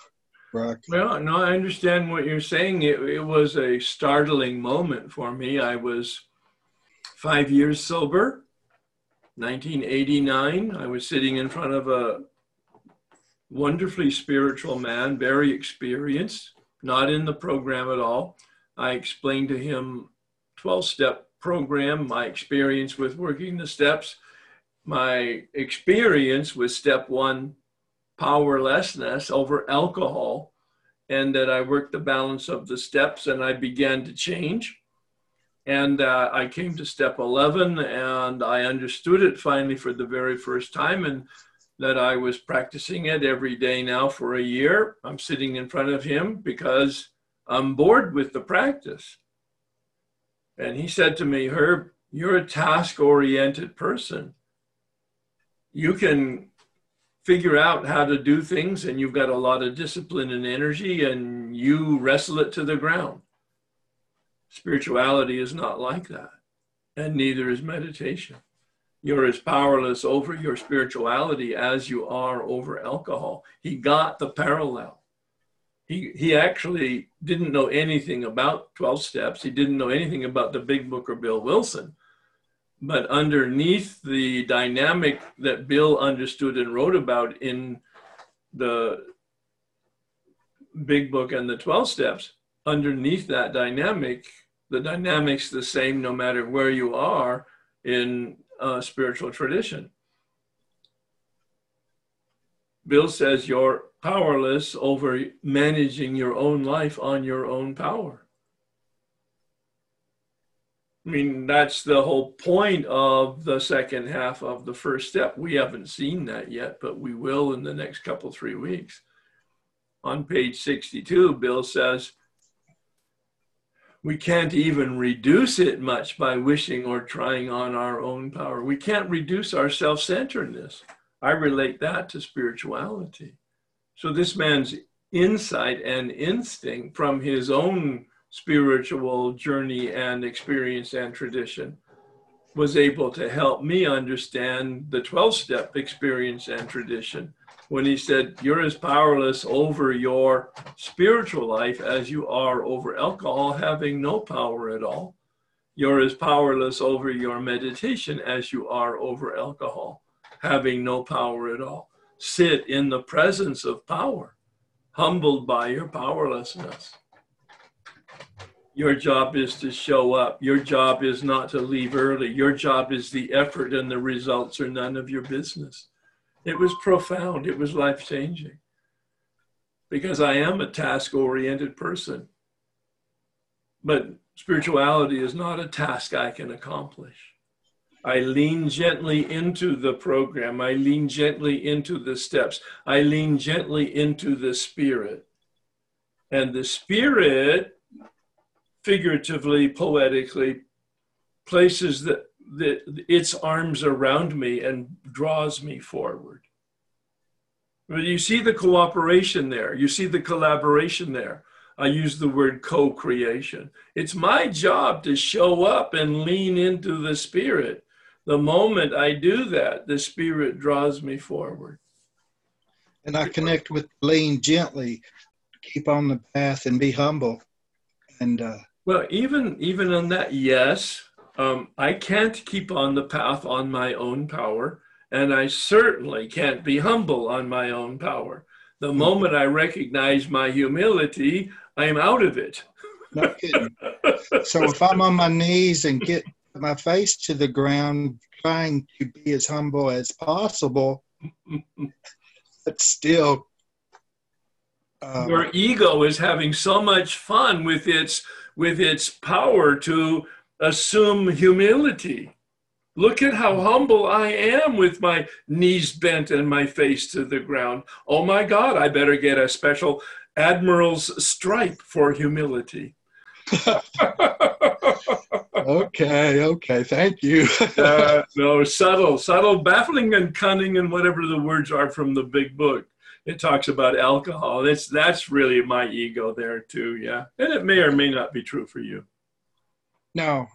Brock. Well, no, I understand what you're saying. It, it was a startling moment for me. I was five years sober, 1989. I was sitting in front of a wonderfully spiritual man, very experienced, not in the program at all. I explained to him 12 step program, my experience with working the steps, my experience with step one, powerlessness over alcohol, and that I worked the balance of the steps and I began to change. And uh, I came to step 11 and I understood it finally for the very first time. And that I was practicing it every day now for a year. I'm sitting in front of him because I'm bored with the practice. And he said to me, Herb, you're a task oriented person. You can figure out how to do things, and you've got a lot of discipline and energy, and you wrestle it to the ground. Spirituality is not like that, and neither is meditation you're as powerless over your spirituality as you are over alcohol. He got the parallel. He, he actually didn't know anything about 12 steps. He didn't know anything about the big book or Bill Wilson. But underneath the dynamic that Bill understood and wrote about in the big book and the 12 steps, underneath that dynamic, the dynamic's the same no matter where you are in uh, spiritual tradition. Bill says you're powerless over managing your own life on your own power. I mean, that's the whole point of the second half of the first step. We haven't seen that yet, but we will in the next couple, three weeks. On page 62, Bill says, we can't even reduce it much by wishing or trying on our own power. We can't reduce our self centeredness. I relate that to spirituality. So, this man's insight and instinct from his own spiritual journey and experience and tradition was able to help me understand the 12 step experience and tradition when he said, You're as powerless over your spiritual life as you are over alcohol, having no power at all. You're as powerless over your meditation as you are over alcohol, having no power at all. Sit in the presence of power, humbled by your powerlessness. Your job is to show up. Your job is not to leave early. Your job is the effort, and the results are none of your business. It was profound. It was life changing because I am a task oriented person. But spirituality is not a task I can accomplish. I lean gently into the program. I lean gently into the steps. I lean gently into the spirit. And the spirit, figuratively, poetically, places the, the, its arms around me and draws me forward. But you see the cooperation there, you see the collaboration there. I use the word co creation. It's my job to show up and lean into the Spirit. The moment I do that, the Spirit draws me forward. And I connect with lean gently, keep on the path and be humble. And uh, well, even even on that, yes, um, I can't keep on the path on my own power, and I certainly can't be humble on my own power. The hmm. moment I recognize my humility, I'm out of it. No kidding. so if I'm on my knees and get my face to the ground, trying to be as humble as possible, but still. Um, Your ego is having so much fun with its with its power to assume humility. Look at how humble I am with my knees bent and my face to the ground. Oh my God, I better get a special admiral's stripe for humility. okay, okay. Thank you. uh, no, subtle, subtle, baffling, and cunning, and whatever the words are from the big book. It talks about alcohol. That's that's really my ego there too. Yeah, and it may or may not be true for you. No,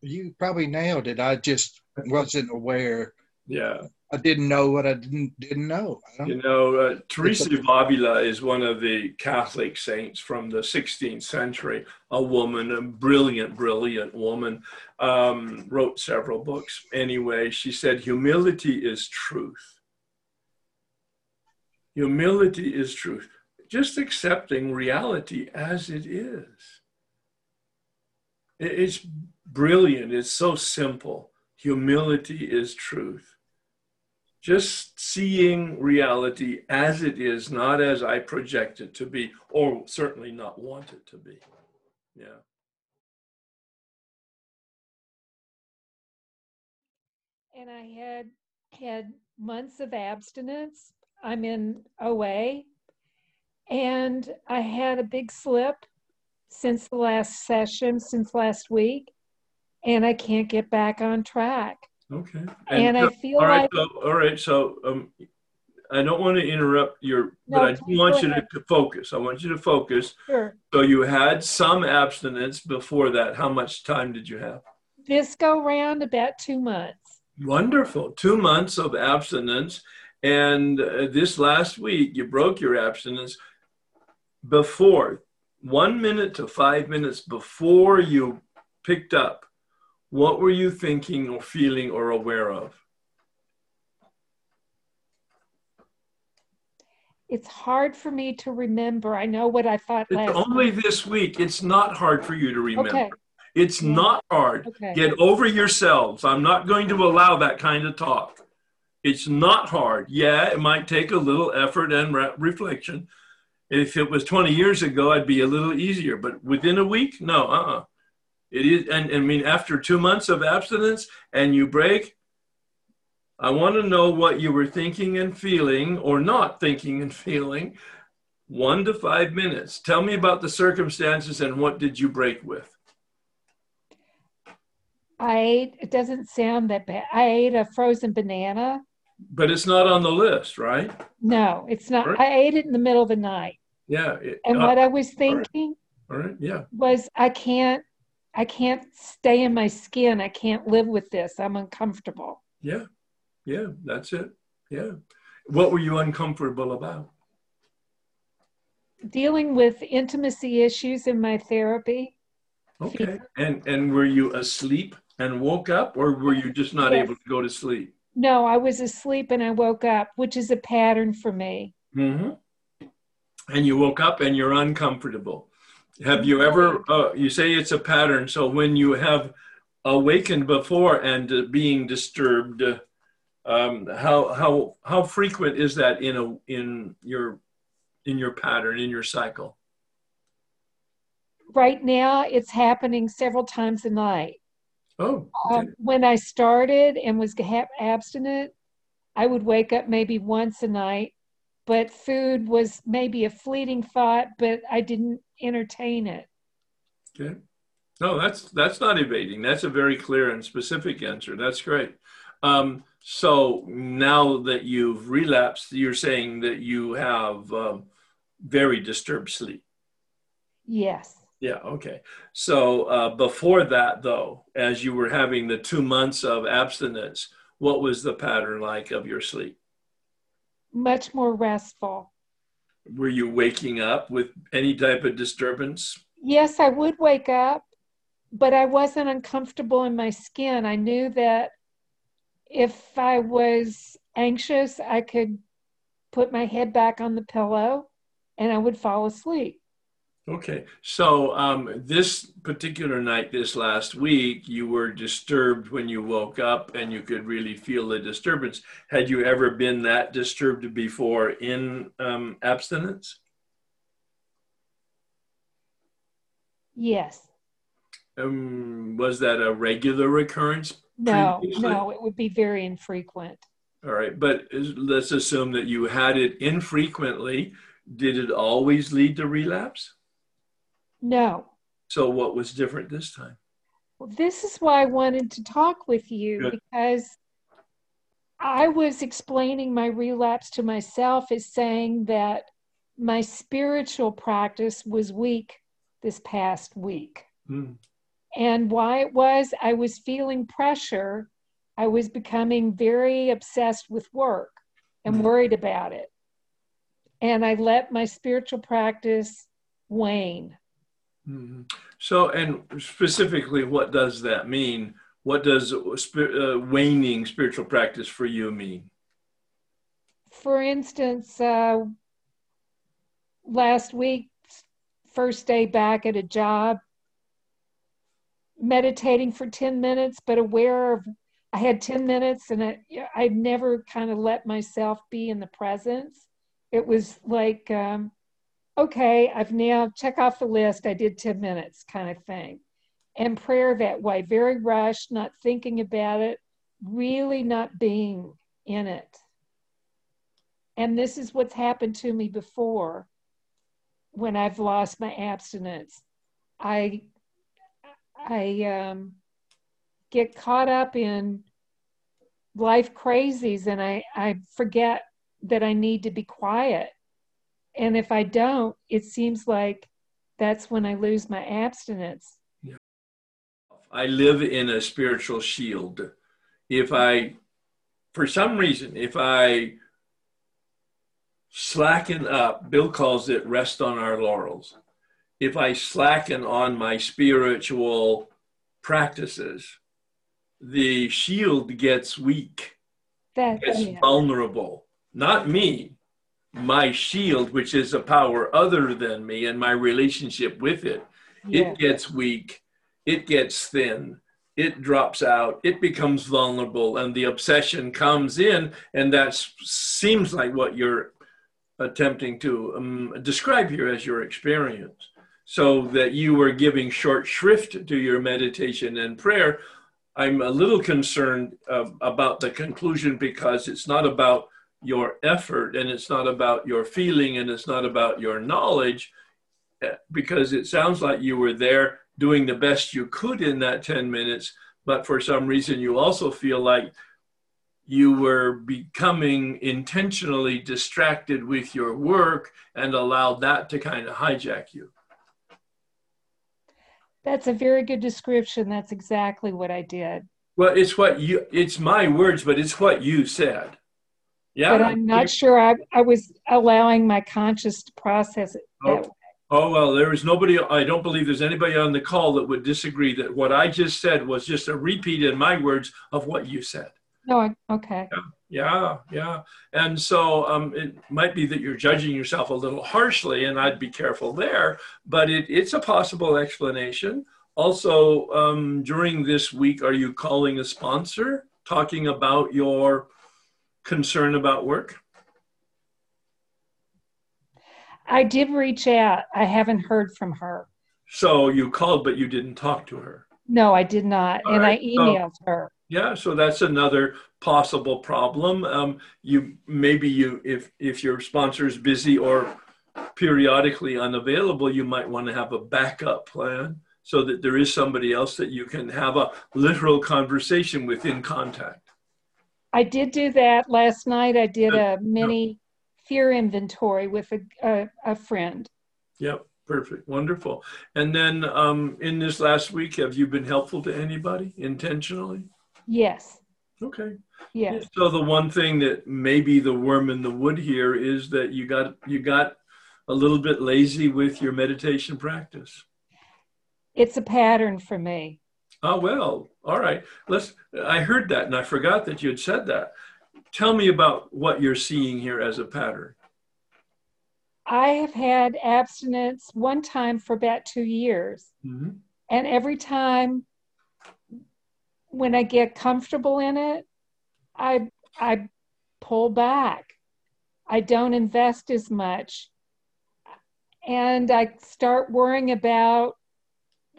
you probably nailed it. I just wasn't aware. Yeah, I didn't know what I didn't didn't know. You know, uh, Teresa of Avila is one of the Catholic saints from the 16th century. A woman, a brilliant, brilliant woman, um, wrote several books. Anyway, she said, "Humility is truth." Humility is truth. Just accepting reality as it is. It- It's brilliant. It's so simple. Humility is truth. Just seeing reality as it is, not as I project it to be, or certainly not want it to be. Yeah. and I had had months of abstinence. I'm in OA, and I had a big slip since the last session, since last week, and I can't get back on track. Okay. And, I feel all right. like So, all right. So, um, I don't want to interrupt your, but I do want you to, to focus. I want you to focus. sure, So you had some abstinence before that. How much time did you have? this go round about two months. Wonderful. Two months of abstinence. And uh, this last week, you broke your abstinence before, one minute to five minutes before you picked up. What were you thinking or feeling or aware of? It's hard for me to remember. I know what I thought It's last. only this week. It's not hard for you to remember. Okay, It's Yeah. not hard. okay. Get over yourselves. I'm not going to allow that kind of talk. It's not hard. Yeah, it might take a little effort and re- reflection. If it was 20 years ago, I'd be a little easier. But within a week, no, uh uh It is, and, and I mean, after two months of abstinence and you break, I want to know what you were thinking and feeling or not thinking and feeling. One to five minutes. Tell me about the circumstances and what did you break with? I ate. It doesn't sound that bad. I ate a frozen banana. But it's not on the list, right? No, it's not. Right. I ate it in the middle of the night. Yeah. it- And uh, what I was thinking all right. Yeah. was I can't I can't stay in my skin. I can't live with this. I'm uncomfortable. Yeah. Yeah. That's it. Yeah. What were you uncomfortable about? Dealing with intimacy issues in my therapy. Okay. And and were you asleep and woke up, or were you just not Yes. able to go to sleep? No, I was asleep and I woke up, which is a pattern for me. Mm-hmm. And you woke up and you're uncomfortable. Have you ever? Uh, you say it's a pattern. So when you have awakened before and uh, being disturbed, uh, um, how how how frequent is that in a in your in your pattern in your cycle? Right now, it's happening several times a night. Oh, okay. Um, when I started and was ha- abstinent, I would wake up maybe once a night, but food was maybe a fleeting thought, but I didn't entertain it. Okay. No, that's that's not evading. That's a very clear and specific answer. That's great. Um, so now that you've relapsed, you're saying that you have um, very disturbed sleep. Yes. Yeah. Okay. So uh, before that, though, as you were having the two months of abstinence, what was the pattern like of your sleep? Much more restful. Were you waking up with any type of disturbance? Yes, I would wake up, but I wasn't uncomfortable in my skin. I knew that if I was anxious, I could put my head back on the pillow and I would fall asleep. Okay, so um, this particular night, this last week, you were disturbed when you woke up and you could really feel the disturbance. Had you ever been that disturbed before in um, abstinence? Yes. Um, was that a regular recurrence? No, Previously? no, it would be very infrequent. All right, but let's assume that you had it infrequently. Did it always lead to relapse? No, So, what was different this time? Well, this is why I wanted to talk with you Good. because I was explaining my relapse to myself as saying that my spiritual practice was weak this past week. Hmm. And why it was, I was feeling pressure. I was becoming very obsessed with work and Mm. worried about it. And I let my spiritual practice wane. Mhm. So, and specifically, what does that mean? What does uh, waning spiritual practice for you mean? For instance, uh, last week, first day back at a job, meditating for 10 minutes, but aware of I had 10 minutes and I, I'd never kind of let myself be in the presence. It was like, um, okay, I've now check off the list. I did 10 minutes kind of thing. And prayer that way, very rushed, not thinking about it, really not being in it. And this is what's happened to me before when I've lost my abstinence. I I um, get caught up in life crazies and I, I forget that I need to be quiet. And if I don't, it seems like that's when I lose my abstinence. I live in a spiritual shield. If I, for some reason, if I slacken up, Bill calls it rest on our laurels. If I slacken on my spiritual practices, the shield gets weak, That, gets yeah. vulnerable. Not me, my shield, which is a power other than me and my relationship with it. yeah. It gets weak, it gets thin, it drops out, it becomes vulnerable, and the obsession comes in, and that seems like what you're attempting to um, describe here as your experience. So that you were giving short shrift to your meditation and prayer. I'm a little concerned uh, about the conclusion because it's not about your effort and it's not about your feeling and it's not about your knowledge uh, because it sounds like you were there doing the best you could in that 10 minutes, but for some reason you also feel like you were becoming intentionally distracted with your work and allowed that to kind of hijack you. That's a very good description. That's exactly what I did. Well, it's what you, it's my words, but it's what you said. Yeah. But I'm not sure I, I was allowing my conscious to process it. that Oh. way. Oh, well, there is nobody, I don't believe there's anybody on the call that would disagree that what I just said was just a repeat in my words of what you said. No, okay. Yeah, yeah. And so um, it might be that you're judging yourself a little harshly, and I'd be careful there, but it, it's a possible explanation. Also, um, during this week, are you calling a sponsor, talking about your concern about work? I did reach out. I haven't heard from her. So you called, but you didn't talk to her. No, I did not. All and right, I so- emailed her. Yeah, so that's another possible problem. Um, you maybe you if if your sponsor is busy or periodically unavailable, you might want to have a backup plan so that there is somebody else that you can have a literal conversation with in contact. I did do that last night. I did a mini fear inventory with a, a, a friend. Yep, perfect, wonderful. And then um, in this last week, have you been helpful to anybody intentionally? Yes, Okay. yes. So the one thing that may be the worm in the wood here is that you got you got a little bit lazy with your meditation practice. It's a pattern for me. Oh well, all right. Let's. I heard that and I forgot that you had said that. Tell me about what you're seeing here as a pattern. I have had abstinence one time for about two years. Mhm. And every time when I get comfortable in it, I I pull back. I don't invest as much. And I start worrying about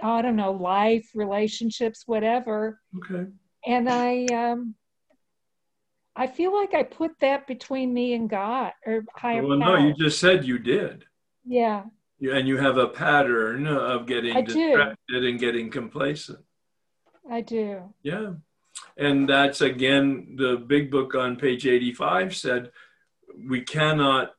I don't know, life, relationships, whatever. Okay. And I um I feel like I put that between me and God or higher Well, no, you just said you did. yeah. Yeah, and you have a pattern of getting I do. distracted and getting complacent. I do. Yeah. And that's again, the big book on page 85 said we cannot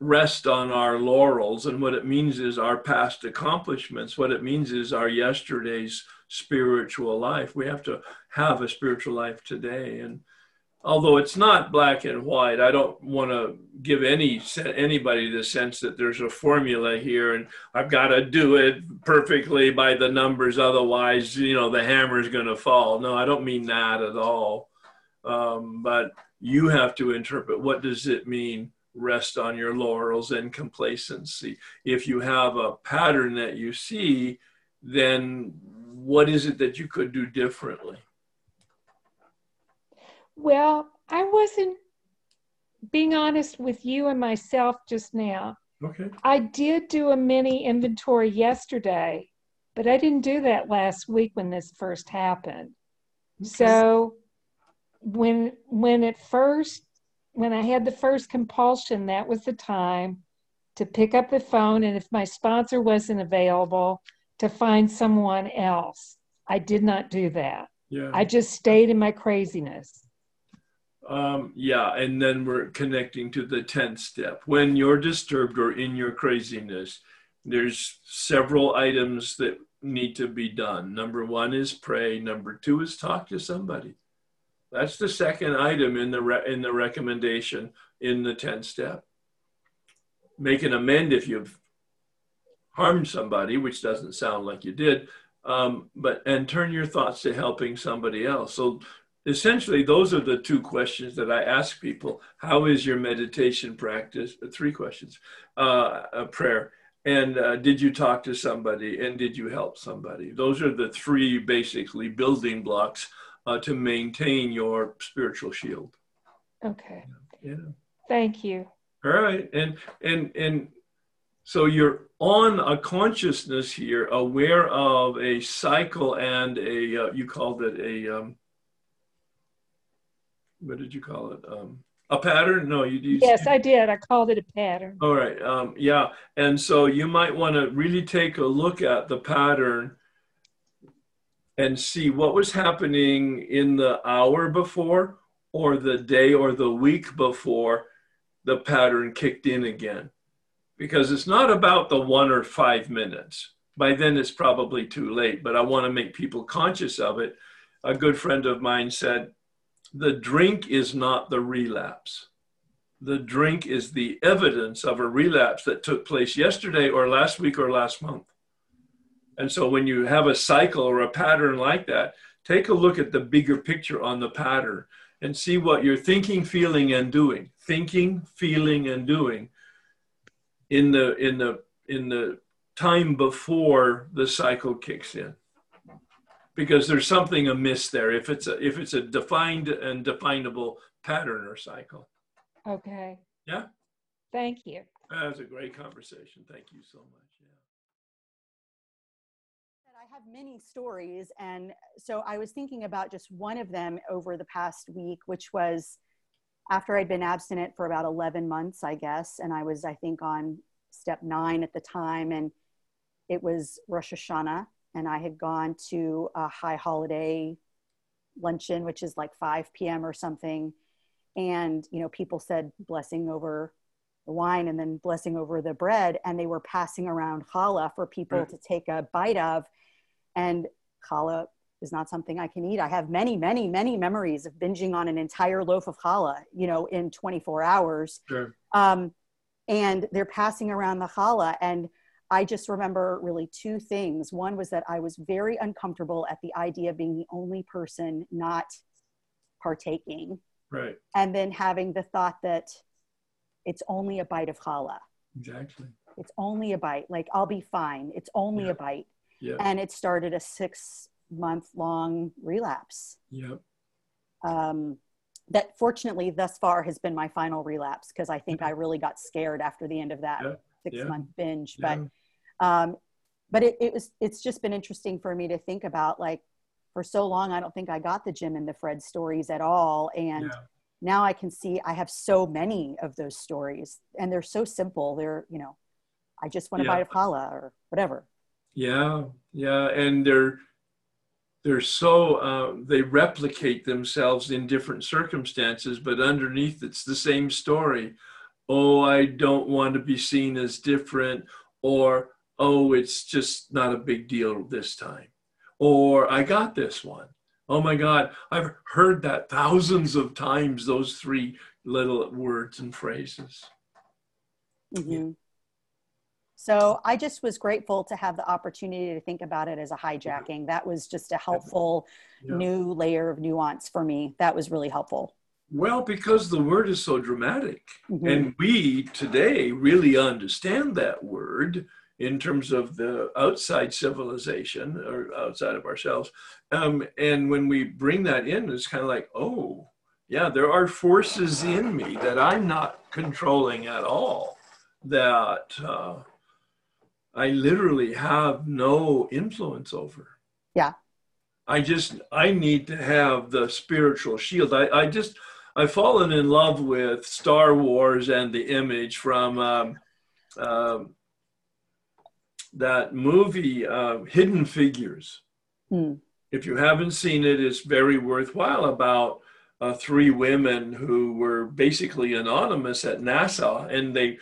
rest on our laurels. And what it means is our past accomplishments. What it means is our yesterday's spiritual life. We have to have a spiritual life today. And although it's not black and white, I don't want to give any anybody the sense that there's a formula here and I've got to do it perfectly by the numbers, otherwise, you know, the hammer's going to fall. No, I don't mean that at all. Um, but you have to interpret what does it mean rest on your laurels and complacency. If you have a pattern that you see, then what is it that you could do differently? Well, I wasn't being honest with you and myself just now. Okay. I did do a mini inventory yesterday, but I didn't do that last week when this first happened. So when when it first when I had the first compulsion, that was the time to pick up the phone and if my sponsor wasn't available, to find someone else. I did not do that. Yeah. I just stayed in my craziness. Um, yeah, and then we're connecting to the 10th step. When you're disturbed or in your craziness, there's several items that need to be done. Number one is pray. Number two is talk to somebody. That's the second item in the re- in the recommendation in the 10 step. Make an amend if you've harmed somebody, which doesn't sound like you did, um, but and turn your thoughts to helping somebody else. So essentially those are the two questions that i ask people. How is your meditation practice? Three questions uh, a prayer. And uh, did you talk to somebody? And did you help somebody? Those are the three basically building blocks uh, to maintain your spiritual shield Okay. yeah Thank you. all right and and and so you're on a consciousness here aware of a cycle and a uh, you called it a um, what did you call it? Um, a pattern? No, you used. Yes, I did. I called it a pattern. All right. Um, yeah. And so you might want to really take a look at the pattern and see what was happening in the hour before or the day or the week before the pattern kicked in again. Because it's not about the one or five minutes. By then, it's probably too late, but I want to make people conscious of it. A good friend of mine said, the drink is not the relapse. The drink is the evidence of a relapse that took place yesterday or last week or last month. And so when you have a cycle or a pattern like that, take a look at the bigger picture on the pattern and see what you're thinking, feeling, and doing. Thinking, feeling, and doing in the in the in the time before the cycle kicks in because there's something amiss there if it's a if it's a defined and definable pattern or cycle Okay. Yeah. Thank you. that was a great conversation thank you so much many stories, and so I was thinking about just one of them over the past week, which was after I'd been abstinent for about 11 months, I guess, and I was, I think, on step nine at the time, and it was Rosh Hashanah, and I had gone to a high holiday luncheon, which is like 5 p.m. or something. And, you know, people said blessing over the wine and then blessing over the bread. And they were passing around challah for people Right. to take a bite of. And challah is not something I can eat. I have many, many, many memories of binging on an entire loaf of challah, you know, in 24 hours. Sure. Um, and they're passing around the challah. And i just remember really two things. One was that i was very uncomfortable at the idea of being the only person not partaking. Right. And then having the thought that it's only a bite of challah. Exactly. It's only a bite. Like i'll be fine. It's only Yeah. a bite yeah. And it started a six month long relapse. Yeah um, that fortunately thus far has been my final relapse because I think I really got scared after the end of that Yeah, six yeah, month binge. But um, but it, it was it's just been interesting for me to think about like for so long I don't think I got the Jim and the Fred stories at all, and now I can see I have so many of those stories, and they're so simple. They're you know I just want to bite of challah or whatever. Yeah, yeah, and they're they're so uh, they replicate themselves in different circumstances, but underneath it's the same story. Oh, I don't want to be seen as different, or oh, it's just not a big deal this time, or I got this one. Oh my God, I've heard that thousands of times. Those three little words and phrases. Mhm. So I just was grateful to have the opportunity to think about it as a hijacking. That was just a helpful Yeah. new layer of nuance for me. That was really helpful. Well, because the word is so dramatic. Mhm. And we today really understand that word in terms of the outside civilization or outside of ourselves. Um, and when we bring that in, it's kind of like, oh, yeah, there are forces in me that I'm not controlling at all, that uh, I literally have no influence over. Yeah. I just, I need to have the spiritual shield. I, I just, I've fallen in love with Star Wars and the image from um, um, that movie, uh, Hidden Figures. Hmm. If you haven't seen it, it's very worthwhile about uh, three women who were basically anonymous at NASA and they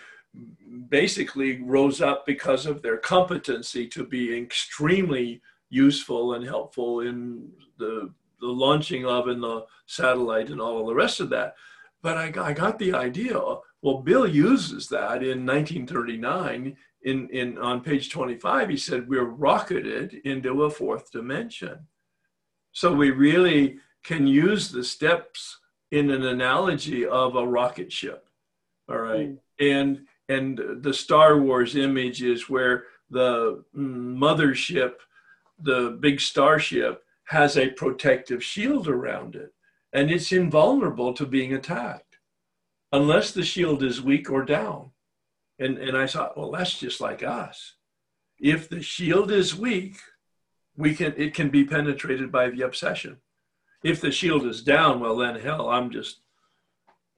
basically rose up because of their competency to be extremely useful and helpful in the, the launching of and the satellite and all of the rest of that. But I, got- I got the idea. Well, Bill uses that in 1939 in, in on page 25. He said we're rocketed into a fourth dimension. So we really can use the steps in an analogy of a rocket ship. All right. Mm. And and the Star Wars image is where the mothership, the big starship, has a protective shield around it, and it's invulnerable to being attacked unless the shield is weak or down. And and I thought, well, that's just like us. If the shield is weak, we can it can be penetrated by the obsession. If the shield is down, well then hell, I'm just,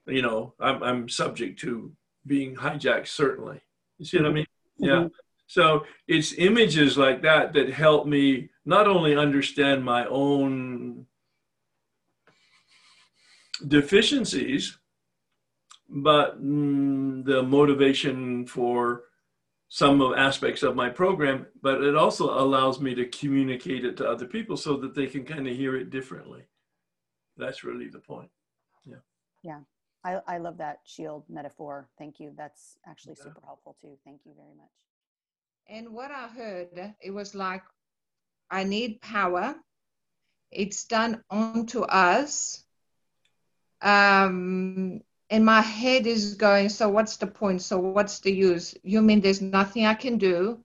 you know, I'm I'm subject to being hijacked certainly. You see what I mean? Yeah. So it's images like that that help me not only understand my own deficiencies, but mm, the motivation for some of aspects of my program, but it also allows me to communicate it to other people so that they can kind of hear it differently. That's really the point. I, I love that shield metaphor. Thank you. That's actually Yeah. super helpful too. Thank you very much. And what I heard, it was like, I need power. It's done onto us. Um, and my head is going, so what's the point? So what's the use? You mean there's nothing I can do?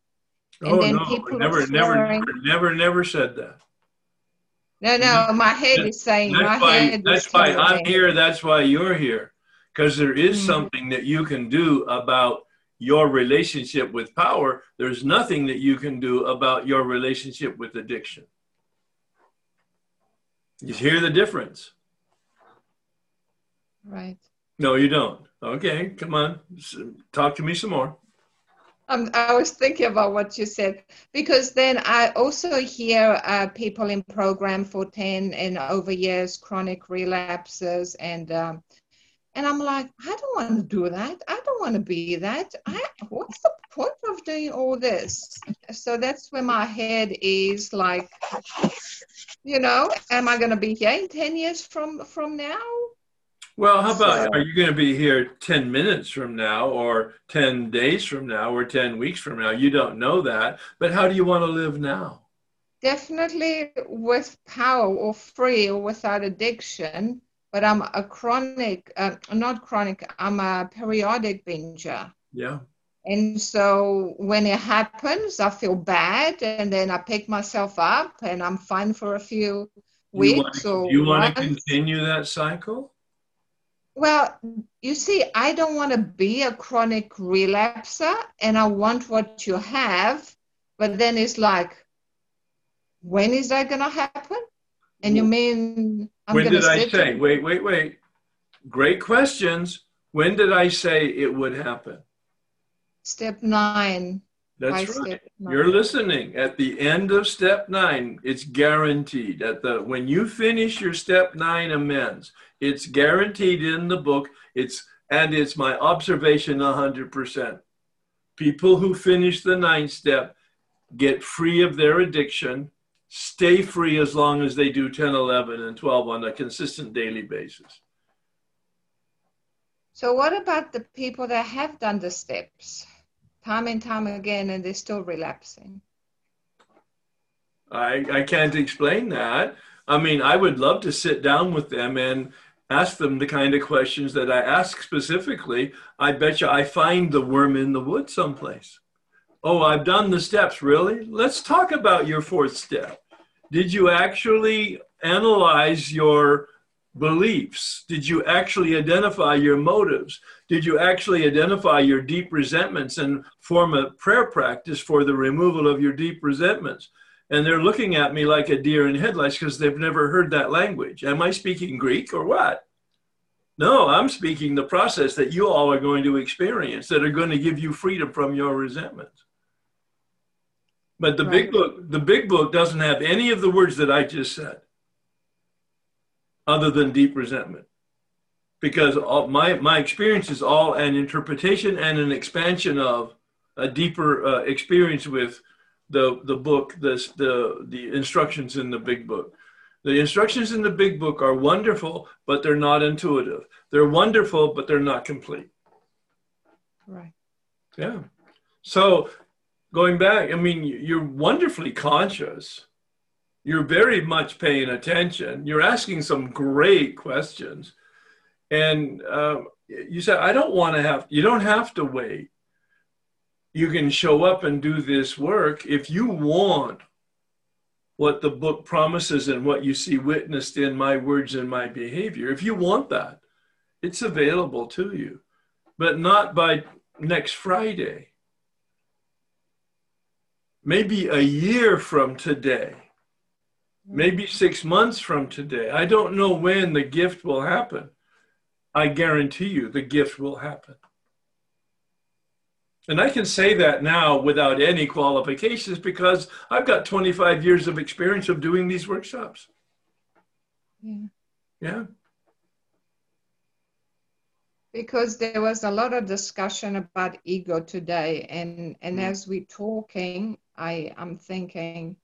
And oh then no, people are never, never, never, never, never said that. No, no, my head is saying, my That's why, head that's why I'm here. That's why you're here. Because there is Mhm. something that you can do about your relationship with power. There's nothing that you can do about your relationship with addiction. You hear the difference? Right. No, you don't. Okay, come on. Talk to me some more. I was thinking about what you said because then I also hear uh, people in program for 10 and over years, chronic relapses, and um, and I'm like, I don't want to do that. I don't want to be that. I, what's the point of doing all this? So that's where my head is like, you know, am I going to be here in 10 years from from now? Well, how about So- are you going to be here 10 minutes from now, or 10 days from now, or 10 weeks from now? You don't know that. But how do you want to live now? Definitely with power or free or without addiction, but I'm a chronic, uh, not chronic, I'm a periodic binger. Yeah. And so when it happens, I feel bad and then I pick myself up and I'm fine for a few want weeks to, or do you want to continue that cycle? Well, you see, I don't want to be a chronic relapser and I want what you have, but then it's like, when is that going to happen? And you mean I'm when going to did I say? Wait, wait, wait. Great questions. When did I say it would happen? step nine. That's right. nine. You're listening. At the end of step nine, it's guaranteed. At the when you finish your step nine amends, it's guaranteed in the book. It's and it's my observation hundred percent. People who finish the ninth step get free of their addiction, stay free as long as they do 10, 11, and 12 on a consistent daily basis. So what about the people that have done the steps time and time again and they're still relapsing? I, I can't explain that. I mean, I would love to sit down with them and ask them the kind of questions that I ask specifically. I bet you I find the worm in the wood someplace. Oh, I've done the steps, really? Let's talk about your fourth step. Did you actually analyze your beliefs? Did you actually identify your motives? Did you actually identify your deep resentments and form a prayer practice for the removal of your deep resentments? And they're looking at me like a deer in headlights because they've never heard that language. Am I speaking Greek or what? No, I'm speaking the process that you all are going to experience that are going to give you freedom from your resentments. But the big book, the big book doesn't have any of the words that I just said, other than deep resentment, because all, my my experience is all an interpretation and an expansion of a deeper uh, experience with the the book, the the the instructions in the big book. The instructions in the big book are wonderful, but they're not intuitive. They're wonderful, but they're not complete. Right. Yeah. So going back, I mean, you're wonderfully conscious. You're very much paying attention. You're asking some great questions. And um, you said, I don't want to have, you don't have to wait. You can show up and do this work if you want what the book promises and what you see witnessed in my words and my behavior. If you want that, it's available to you, but not by next Friday. Maybe a year from today, maybe six months from today. I don't know when the gift will happen. I guarantee you the gift will happen. And I can say that now without any qualifications because I've got 25 years of experience of doing these workshops. Yeah. Yeah. because there was a lot of discussion about ego today and and Mm. as we're talking i i'm thinking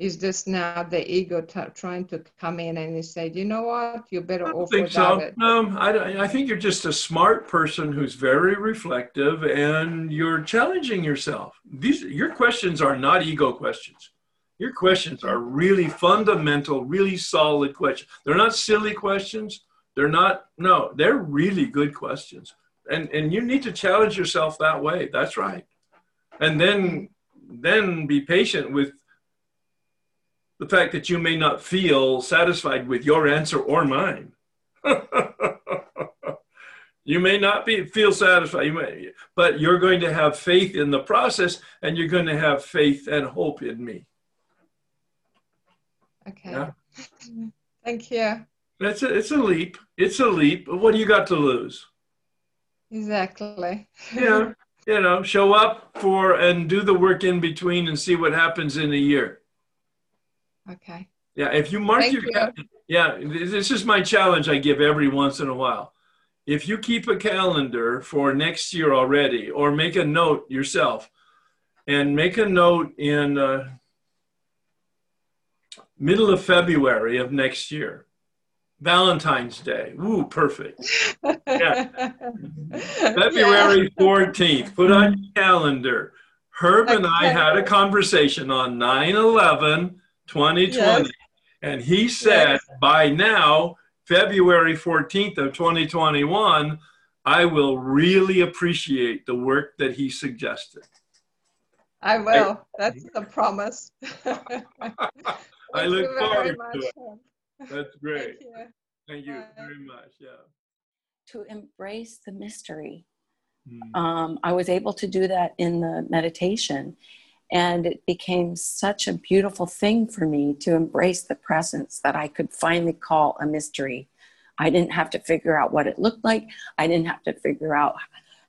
is this now the ego t- trying to come in and he said you know what you're better I don't think so. it No, I, I think you're just a smart person who's very reflective and you're challenging yourself. These your questions are not ego questions. Your questions are really fundamental, really solid questions. They're not silly questions. They're not no, they're really good questions. And and you need to challenge yourself that way. That's right. And then then be patient with the fact that you may not feel satisfied with your answer or mine. you may not be feel satisfied, you may, but you're going to have faith in the process, and you're going to have faith and hope in me. okay Yeah. thank you That's a, it's a leap. It's a leap. What do you got to lose? exactly Yeah, you know, show up for and do the work in between and see what happens in a year. Okay Yeah, if you mark Thank your you. ca- yeah, this is my challenge I give every once in a while. If you keep a calendar for next year already, or make a note yourself, and make a note in uh, middle of February of next year, Valentine's Day. Woo, perfect. yeah. February 14th. Put on your calendar. Herb and I had a conversation on 9 11 2020. Yes. And he said by now, February 14th of 2021, I will really appreciate the work that he suggested. I will. That's the promise. I look forward to it. That's great. Thank you. Thank you Bye. very much. Yeah. to embrace the mystery. Hmm. Um, I was able to do that in the meditation, and it became such a beautiful thing for me to embrace the presence that I could finally call a mystery. I didn't have to figure out what it looked like, I didn't have to figure out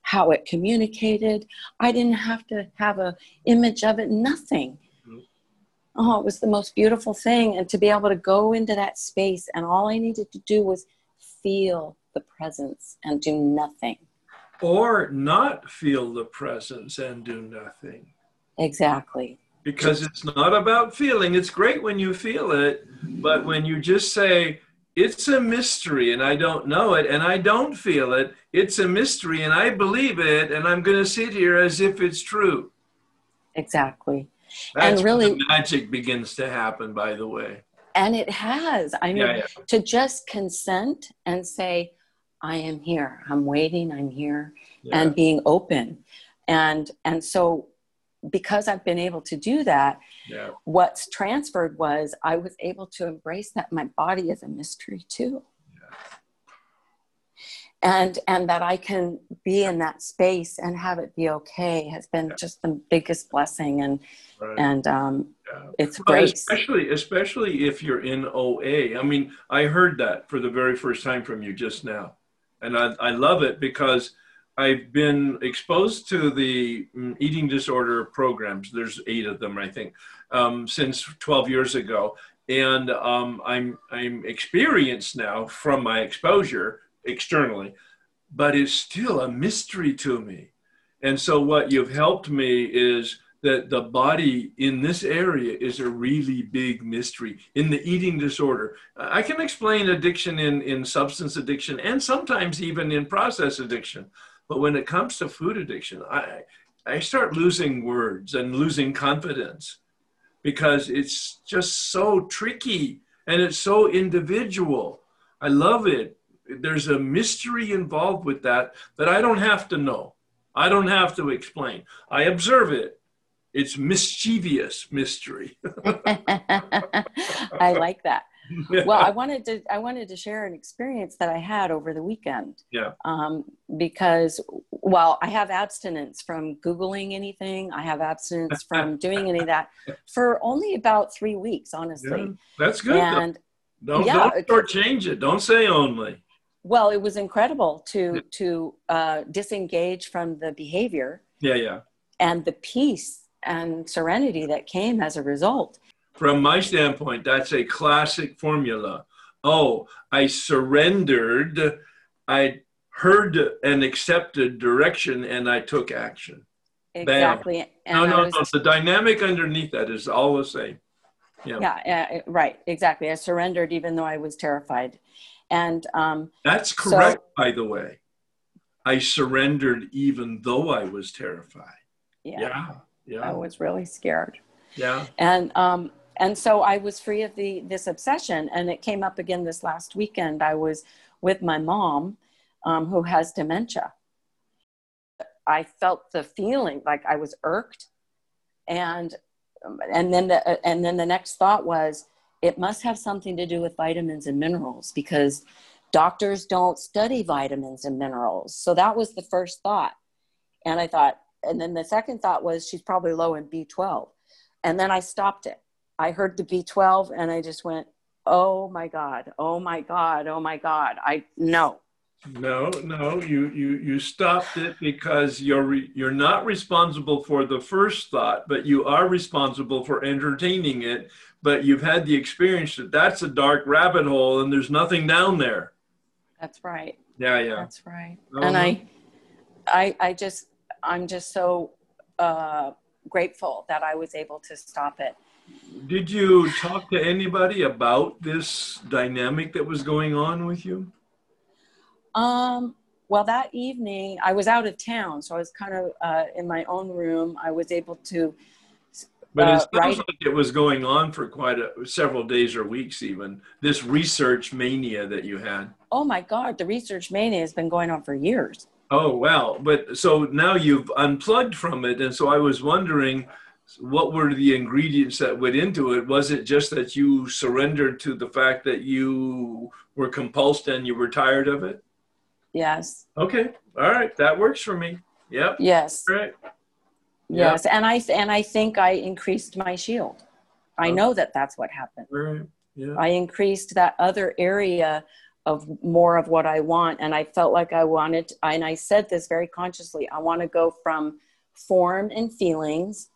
how it communicated. I didn't have to have a image of it, nothing. Nope. Oh, it was the most beautiful thing. And to be able to go into that space and all I needed to do was feel the presence and do nothing. Or not feel the presence and do nothing. Exactly. Because it's not about feeling. It's great when you feel it, but when you just say, it's a mystery and I don't know it and I don't feel it, it's a mystery and I believe it and I'm going to sit here as if it's true. Exactly. That's And really- magic begins to happen, by the way. And it has. I mean, Yeah, yeah. to just consent and say, I am here, I'm waiting, I'm here, yeah. and being open. And and so because I've been able to do that, yeah. what's transferred was I was able to embrace that my body is a mystery too. And and that I can be in that space and have it be okay has been just the biggest blessing and Right. and um, Yeah. it's Well, grace. especially especially if you're in OA. I mean, I heard that for the very first time from you just now, and I, I love it because I've been exposed to the mm, eating disorder programs. There's eight of them, I think, um, since 12 years ago, and um, I'm I'm experienced now from my exposure externally, but it's still a mystery to me. And so, what you've helped me is that the body in this area is a really big mystery in the eating disorder. I can explain addiction in, in substance addiction and sometimes even in process addiction. But when it comes to food addiction, I, I start losing words and losing confidence because it's just so tricky and it's so individual. I love it. There's a mystery involved with that that I don't have to know. I don't have to explain. I observe it. It's mischievous mystery. I like that. Well, I wanted to I wanted to share an experience that I had over the weekend. Yeah. Um, because well, I have abstinence from googling anything. I have abstinence from doing any of that for only about three weeks, Yeah, honestly. that's good. though. And don't yeah, don't shortchange it. Don't say only. well, it was incredible to to uh, disengage from the behavior Yeah, yeah. and the peace and serenity that came as a result. From my standpoint, that's a classic formula. Oh, I surrendered. I heard and accepted direction, and I took action. Exactly. And no, no, was- no. The dynamic underneath that is all the same. Yeah. yeah, uh, right exactly i surrendered even though i was terrified and um, That's So- correct, by the way. I surrendered even though I was terrified. yeah, Yeah, i was really scared yeah. and um, and so i was free of the this obsession and it came up again this last weekend. I was with my mom um, who has dementia. I felt the feeling like i was irked and and then the, and then the next thought was it must have something to do with vitamins and minerals because doctors don't study vitamins and minerals. So that was the first thought. And i thought and then the second thought was she's probably low in b12 and then i stopped it i heard the b12 and i just went oh my god oh my god oh my god i no No, no, you you you stopped it because you're re, you're not responsible for the first thought, but you are responsible for entertaining it. But you've had the experience that that's a dark rabbit hole, and there's nothing down there. that's right Yeah, yeah. That's right. Uh-huh. And I, I, I just, I'm just so uh, grateful that I was able to stop it. Did you talk to anybody about this dynamic that was going on with you? Um, well, that evening I was out of town, so I was kind of uh, in my own room. I was able to. But Uh, it sounds right. like it was going on for quite a, several days or weeks, even this research mania that you had. Oh my God, the research mania has been going on for years. Oh wow! But so now you've unplugged from it, and so I was wondering, what were the ingredients that went into it? Was it just that you surrendered to the fact that you were compulsed and you were tired of it? Yes, Okay, all right, that works for me. Yep, yes, right. Yeah. yes. And I and I think I increased my shield. I Oh. know that that's what happened. Right. Yeah. I increased that other area of more of what I want. And I felt like I wanted, and I said this very consciously I want to go from form and feelings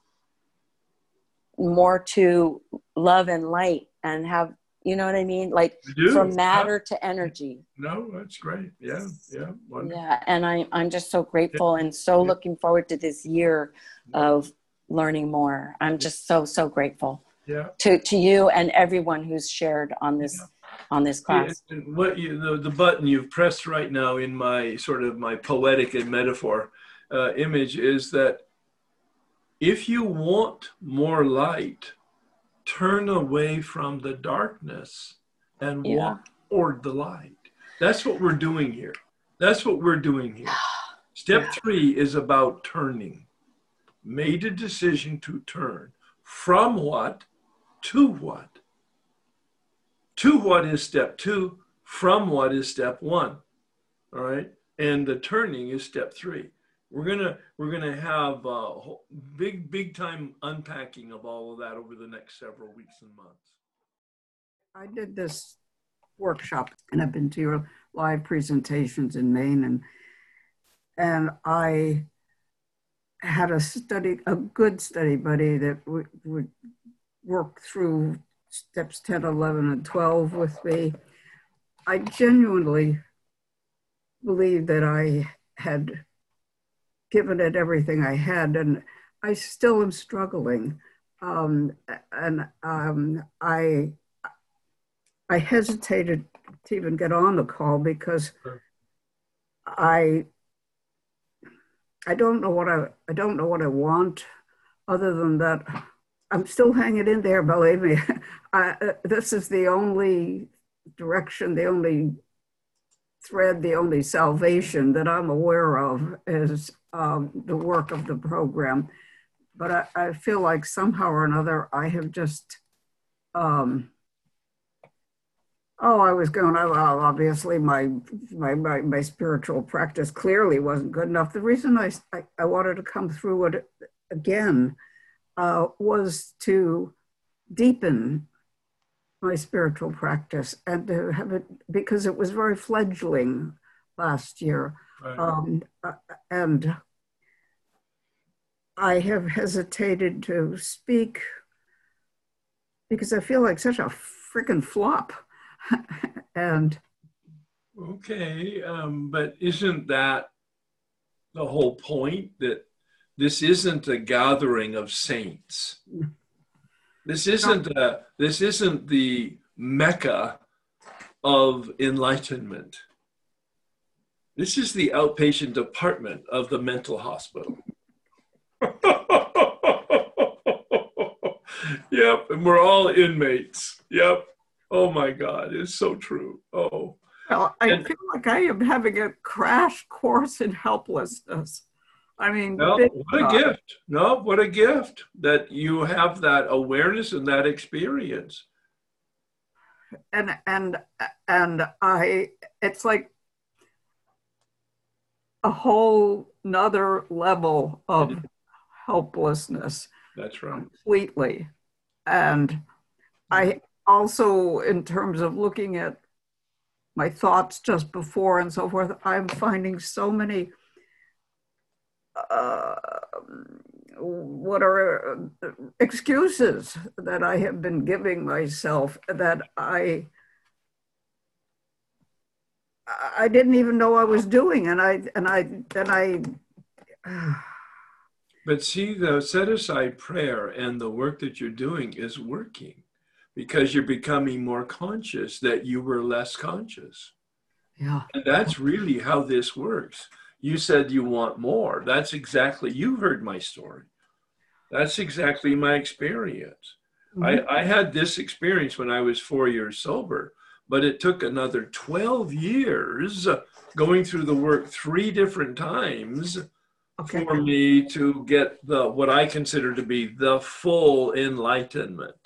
more to love and light and have, you know what I mean? Like from matter to energy. No, that's great. Yeah, yeah. wonderful. Yeah. And I, I'm just so grateful and so Yeah. looking forward to this year of learning more. I'm just so, so grateful Yeah. to, to you and everyone who's shared on this, on this class. And what you the, the button you've pressed right now in my sort of my poetic and metaphor uh, image is that if you want more light, turn away from the darkness and Yeah. walk toward the light. That's what we're doing here. That's what we're doing here. Step Yeah. three is about turning. Made a decision to turn from what to what to what is step two, from what is step one. All right. And the turning is step three. We're gonna we're gonna have uh, whole- big big time unpacking of all of that over the next several weeks and months. I did this workshop and I've been to your live presentations in Maine and and I had a study, a good study buddy that would, would work through steps 10, 11, and 12 with me. I genuinely believe that I had given it everything I had, and I still am struggling. Um, and um, I I hesitated to even get on the call because I I don't know what I I don't know what I want other than that I'm still hanging in there believe me I, uh, this is the only direction the only thread the only salvation that I'm aware of is um, the work of the program but I, I feel like somehow or another I have just um, Oh, I was going. Well, obviously, my, my my my spiritual practice clearly wasn't good enough. The reason I I, I wanted to come through it again uh, was to deepen my spiritual practice and to have it because it was very fledgling last year, Right. um, uh, and I have hesitated to speak because I feel like such a freaking flop. and Okay, um, but isn't that the whole point that this isn't a gathering of saints? This isn't a, this isn't the mecca of enlightenment. This is the outpatient department of the mental hospital. yep, and we're all inmates. Yep. Oh my God, it's so true. Oh. well, I And- feel like I am having a crash course in helplessness. I mean, No, what a gift. No, what a gift that you have that awareness and that experience. and and and I, it's like a whole nother level of mm-hmm. Helplessness. That's right. completely. And I also, in terms of looking at my thoughts just before and so forth, I'm finding so many uh, what are excuses that I have been giving myself that I I didn't even know I was doing, and I and I then I. But see, the set aside prayer and the work that you're doing is working because you're becoming more conscious that you were less conscious. Yeah. And that's really how this works. You said you want more. That's exactly, you heard my story. That's exactly my experience. I, mm-hmm. I had this experience when I was four years sober, but it took another 12 years going through the work three different times Okay. for me to get the what I consider to be the full enlightenment.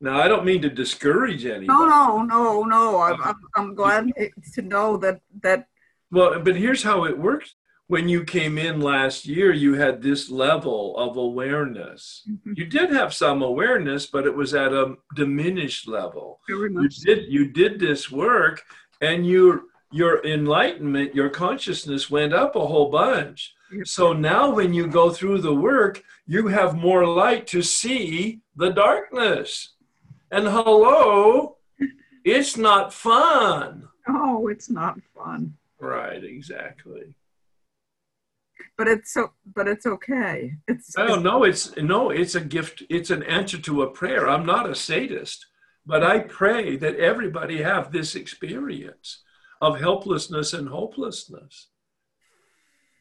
Now, I don't mean to discourage anybody. No, no, no, no. I'm, I'm, I'm glad to know that that Well, but here's how it works. when you came in last year, you had this level of awareness. Mhm. You did have some awareness, but it was at a diminished level. Very You much. so. did you did this work, and your your enlightenment, your consciousness went up a whole bunch. So now, when you go through the work, you have more light to see the darkness. And hello, it's not fun. Oh, it's not fun, Right, exactly. but it's so. But it's okay. It's. Oh no, it's no, it's a gift. It's an answer to a prayer. I'm not a sadist, but I pray that everybody have this experience of helplessness and hopelessness,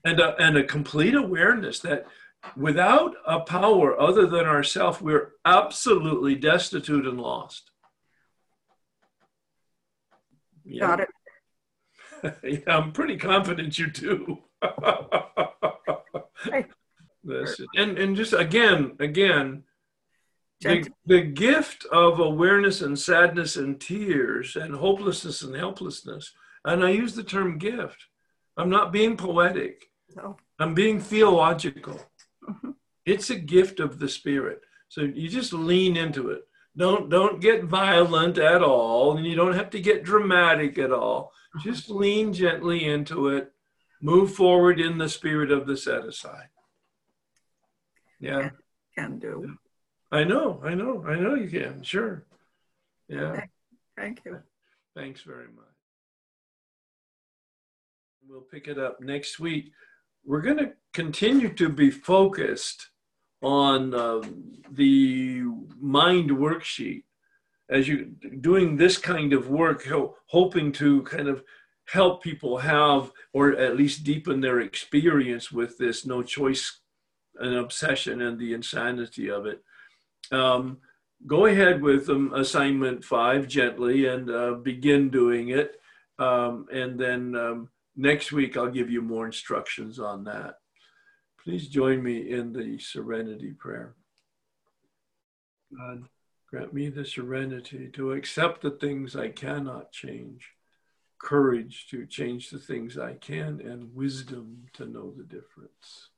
and a, and a complete awareness that without a power other than ourself, we're absolutely destitute and lost. Yeah. Got it. yeah, I'm pretty confident you do. And and just again, again, the, the gift of awareness and sadness and tears and hopelessness and helplessness. And I use the term gift. I'm not being poetic. So, I'm being theological. Mhm. It's a gift of the spirit. So you just lean into it. Don't don't get violent at all, and you don't have to get dramatic at all. Just lean gently into it. Move forward in the spirit of the set aside. Yeah, can do. I know, I know, I know you can. Sure. Yeah. Thank you. Thanks very much. We'll pick it up next week. We're going to continue to be focused on um, the mind worksheet as you doing this kind of work, ho- hoping to kind of help people have or at least deepen their experience with this no choice an obsession and the insanity of it. Um, go ahead with um, assignment five gently and uh, begin doing it. Um, and then um, next week, I'll give you more instructions on that. Please join me in the serenity prayer. God, grant me the serenity to accept the things I cannot change, courage to change the things I can, and wisdom to know the difference.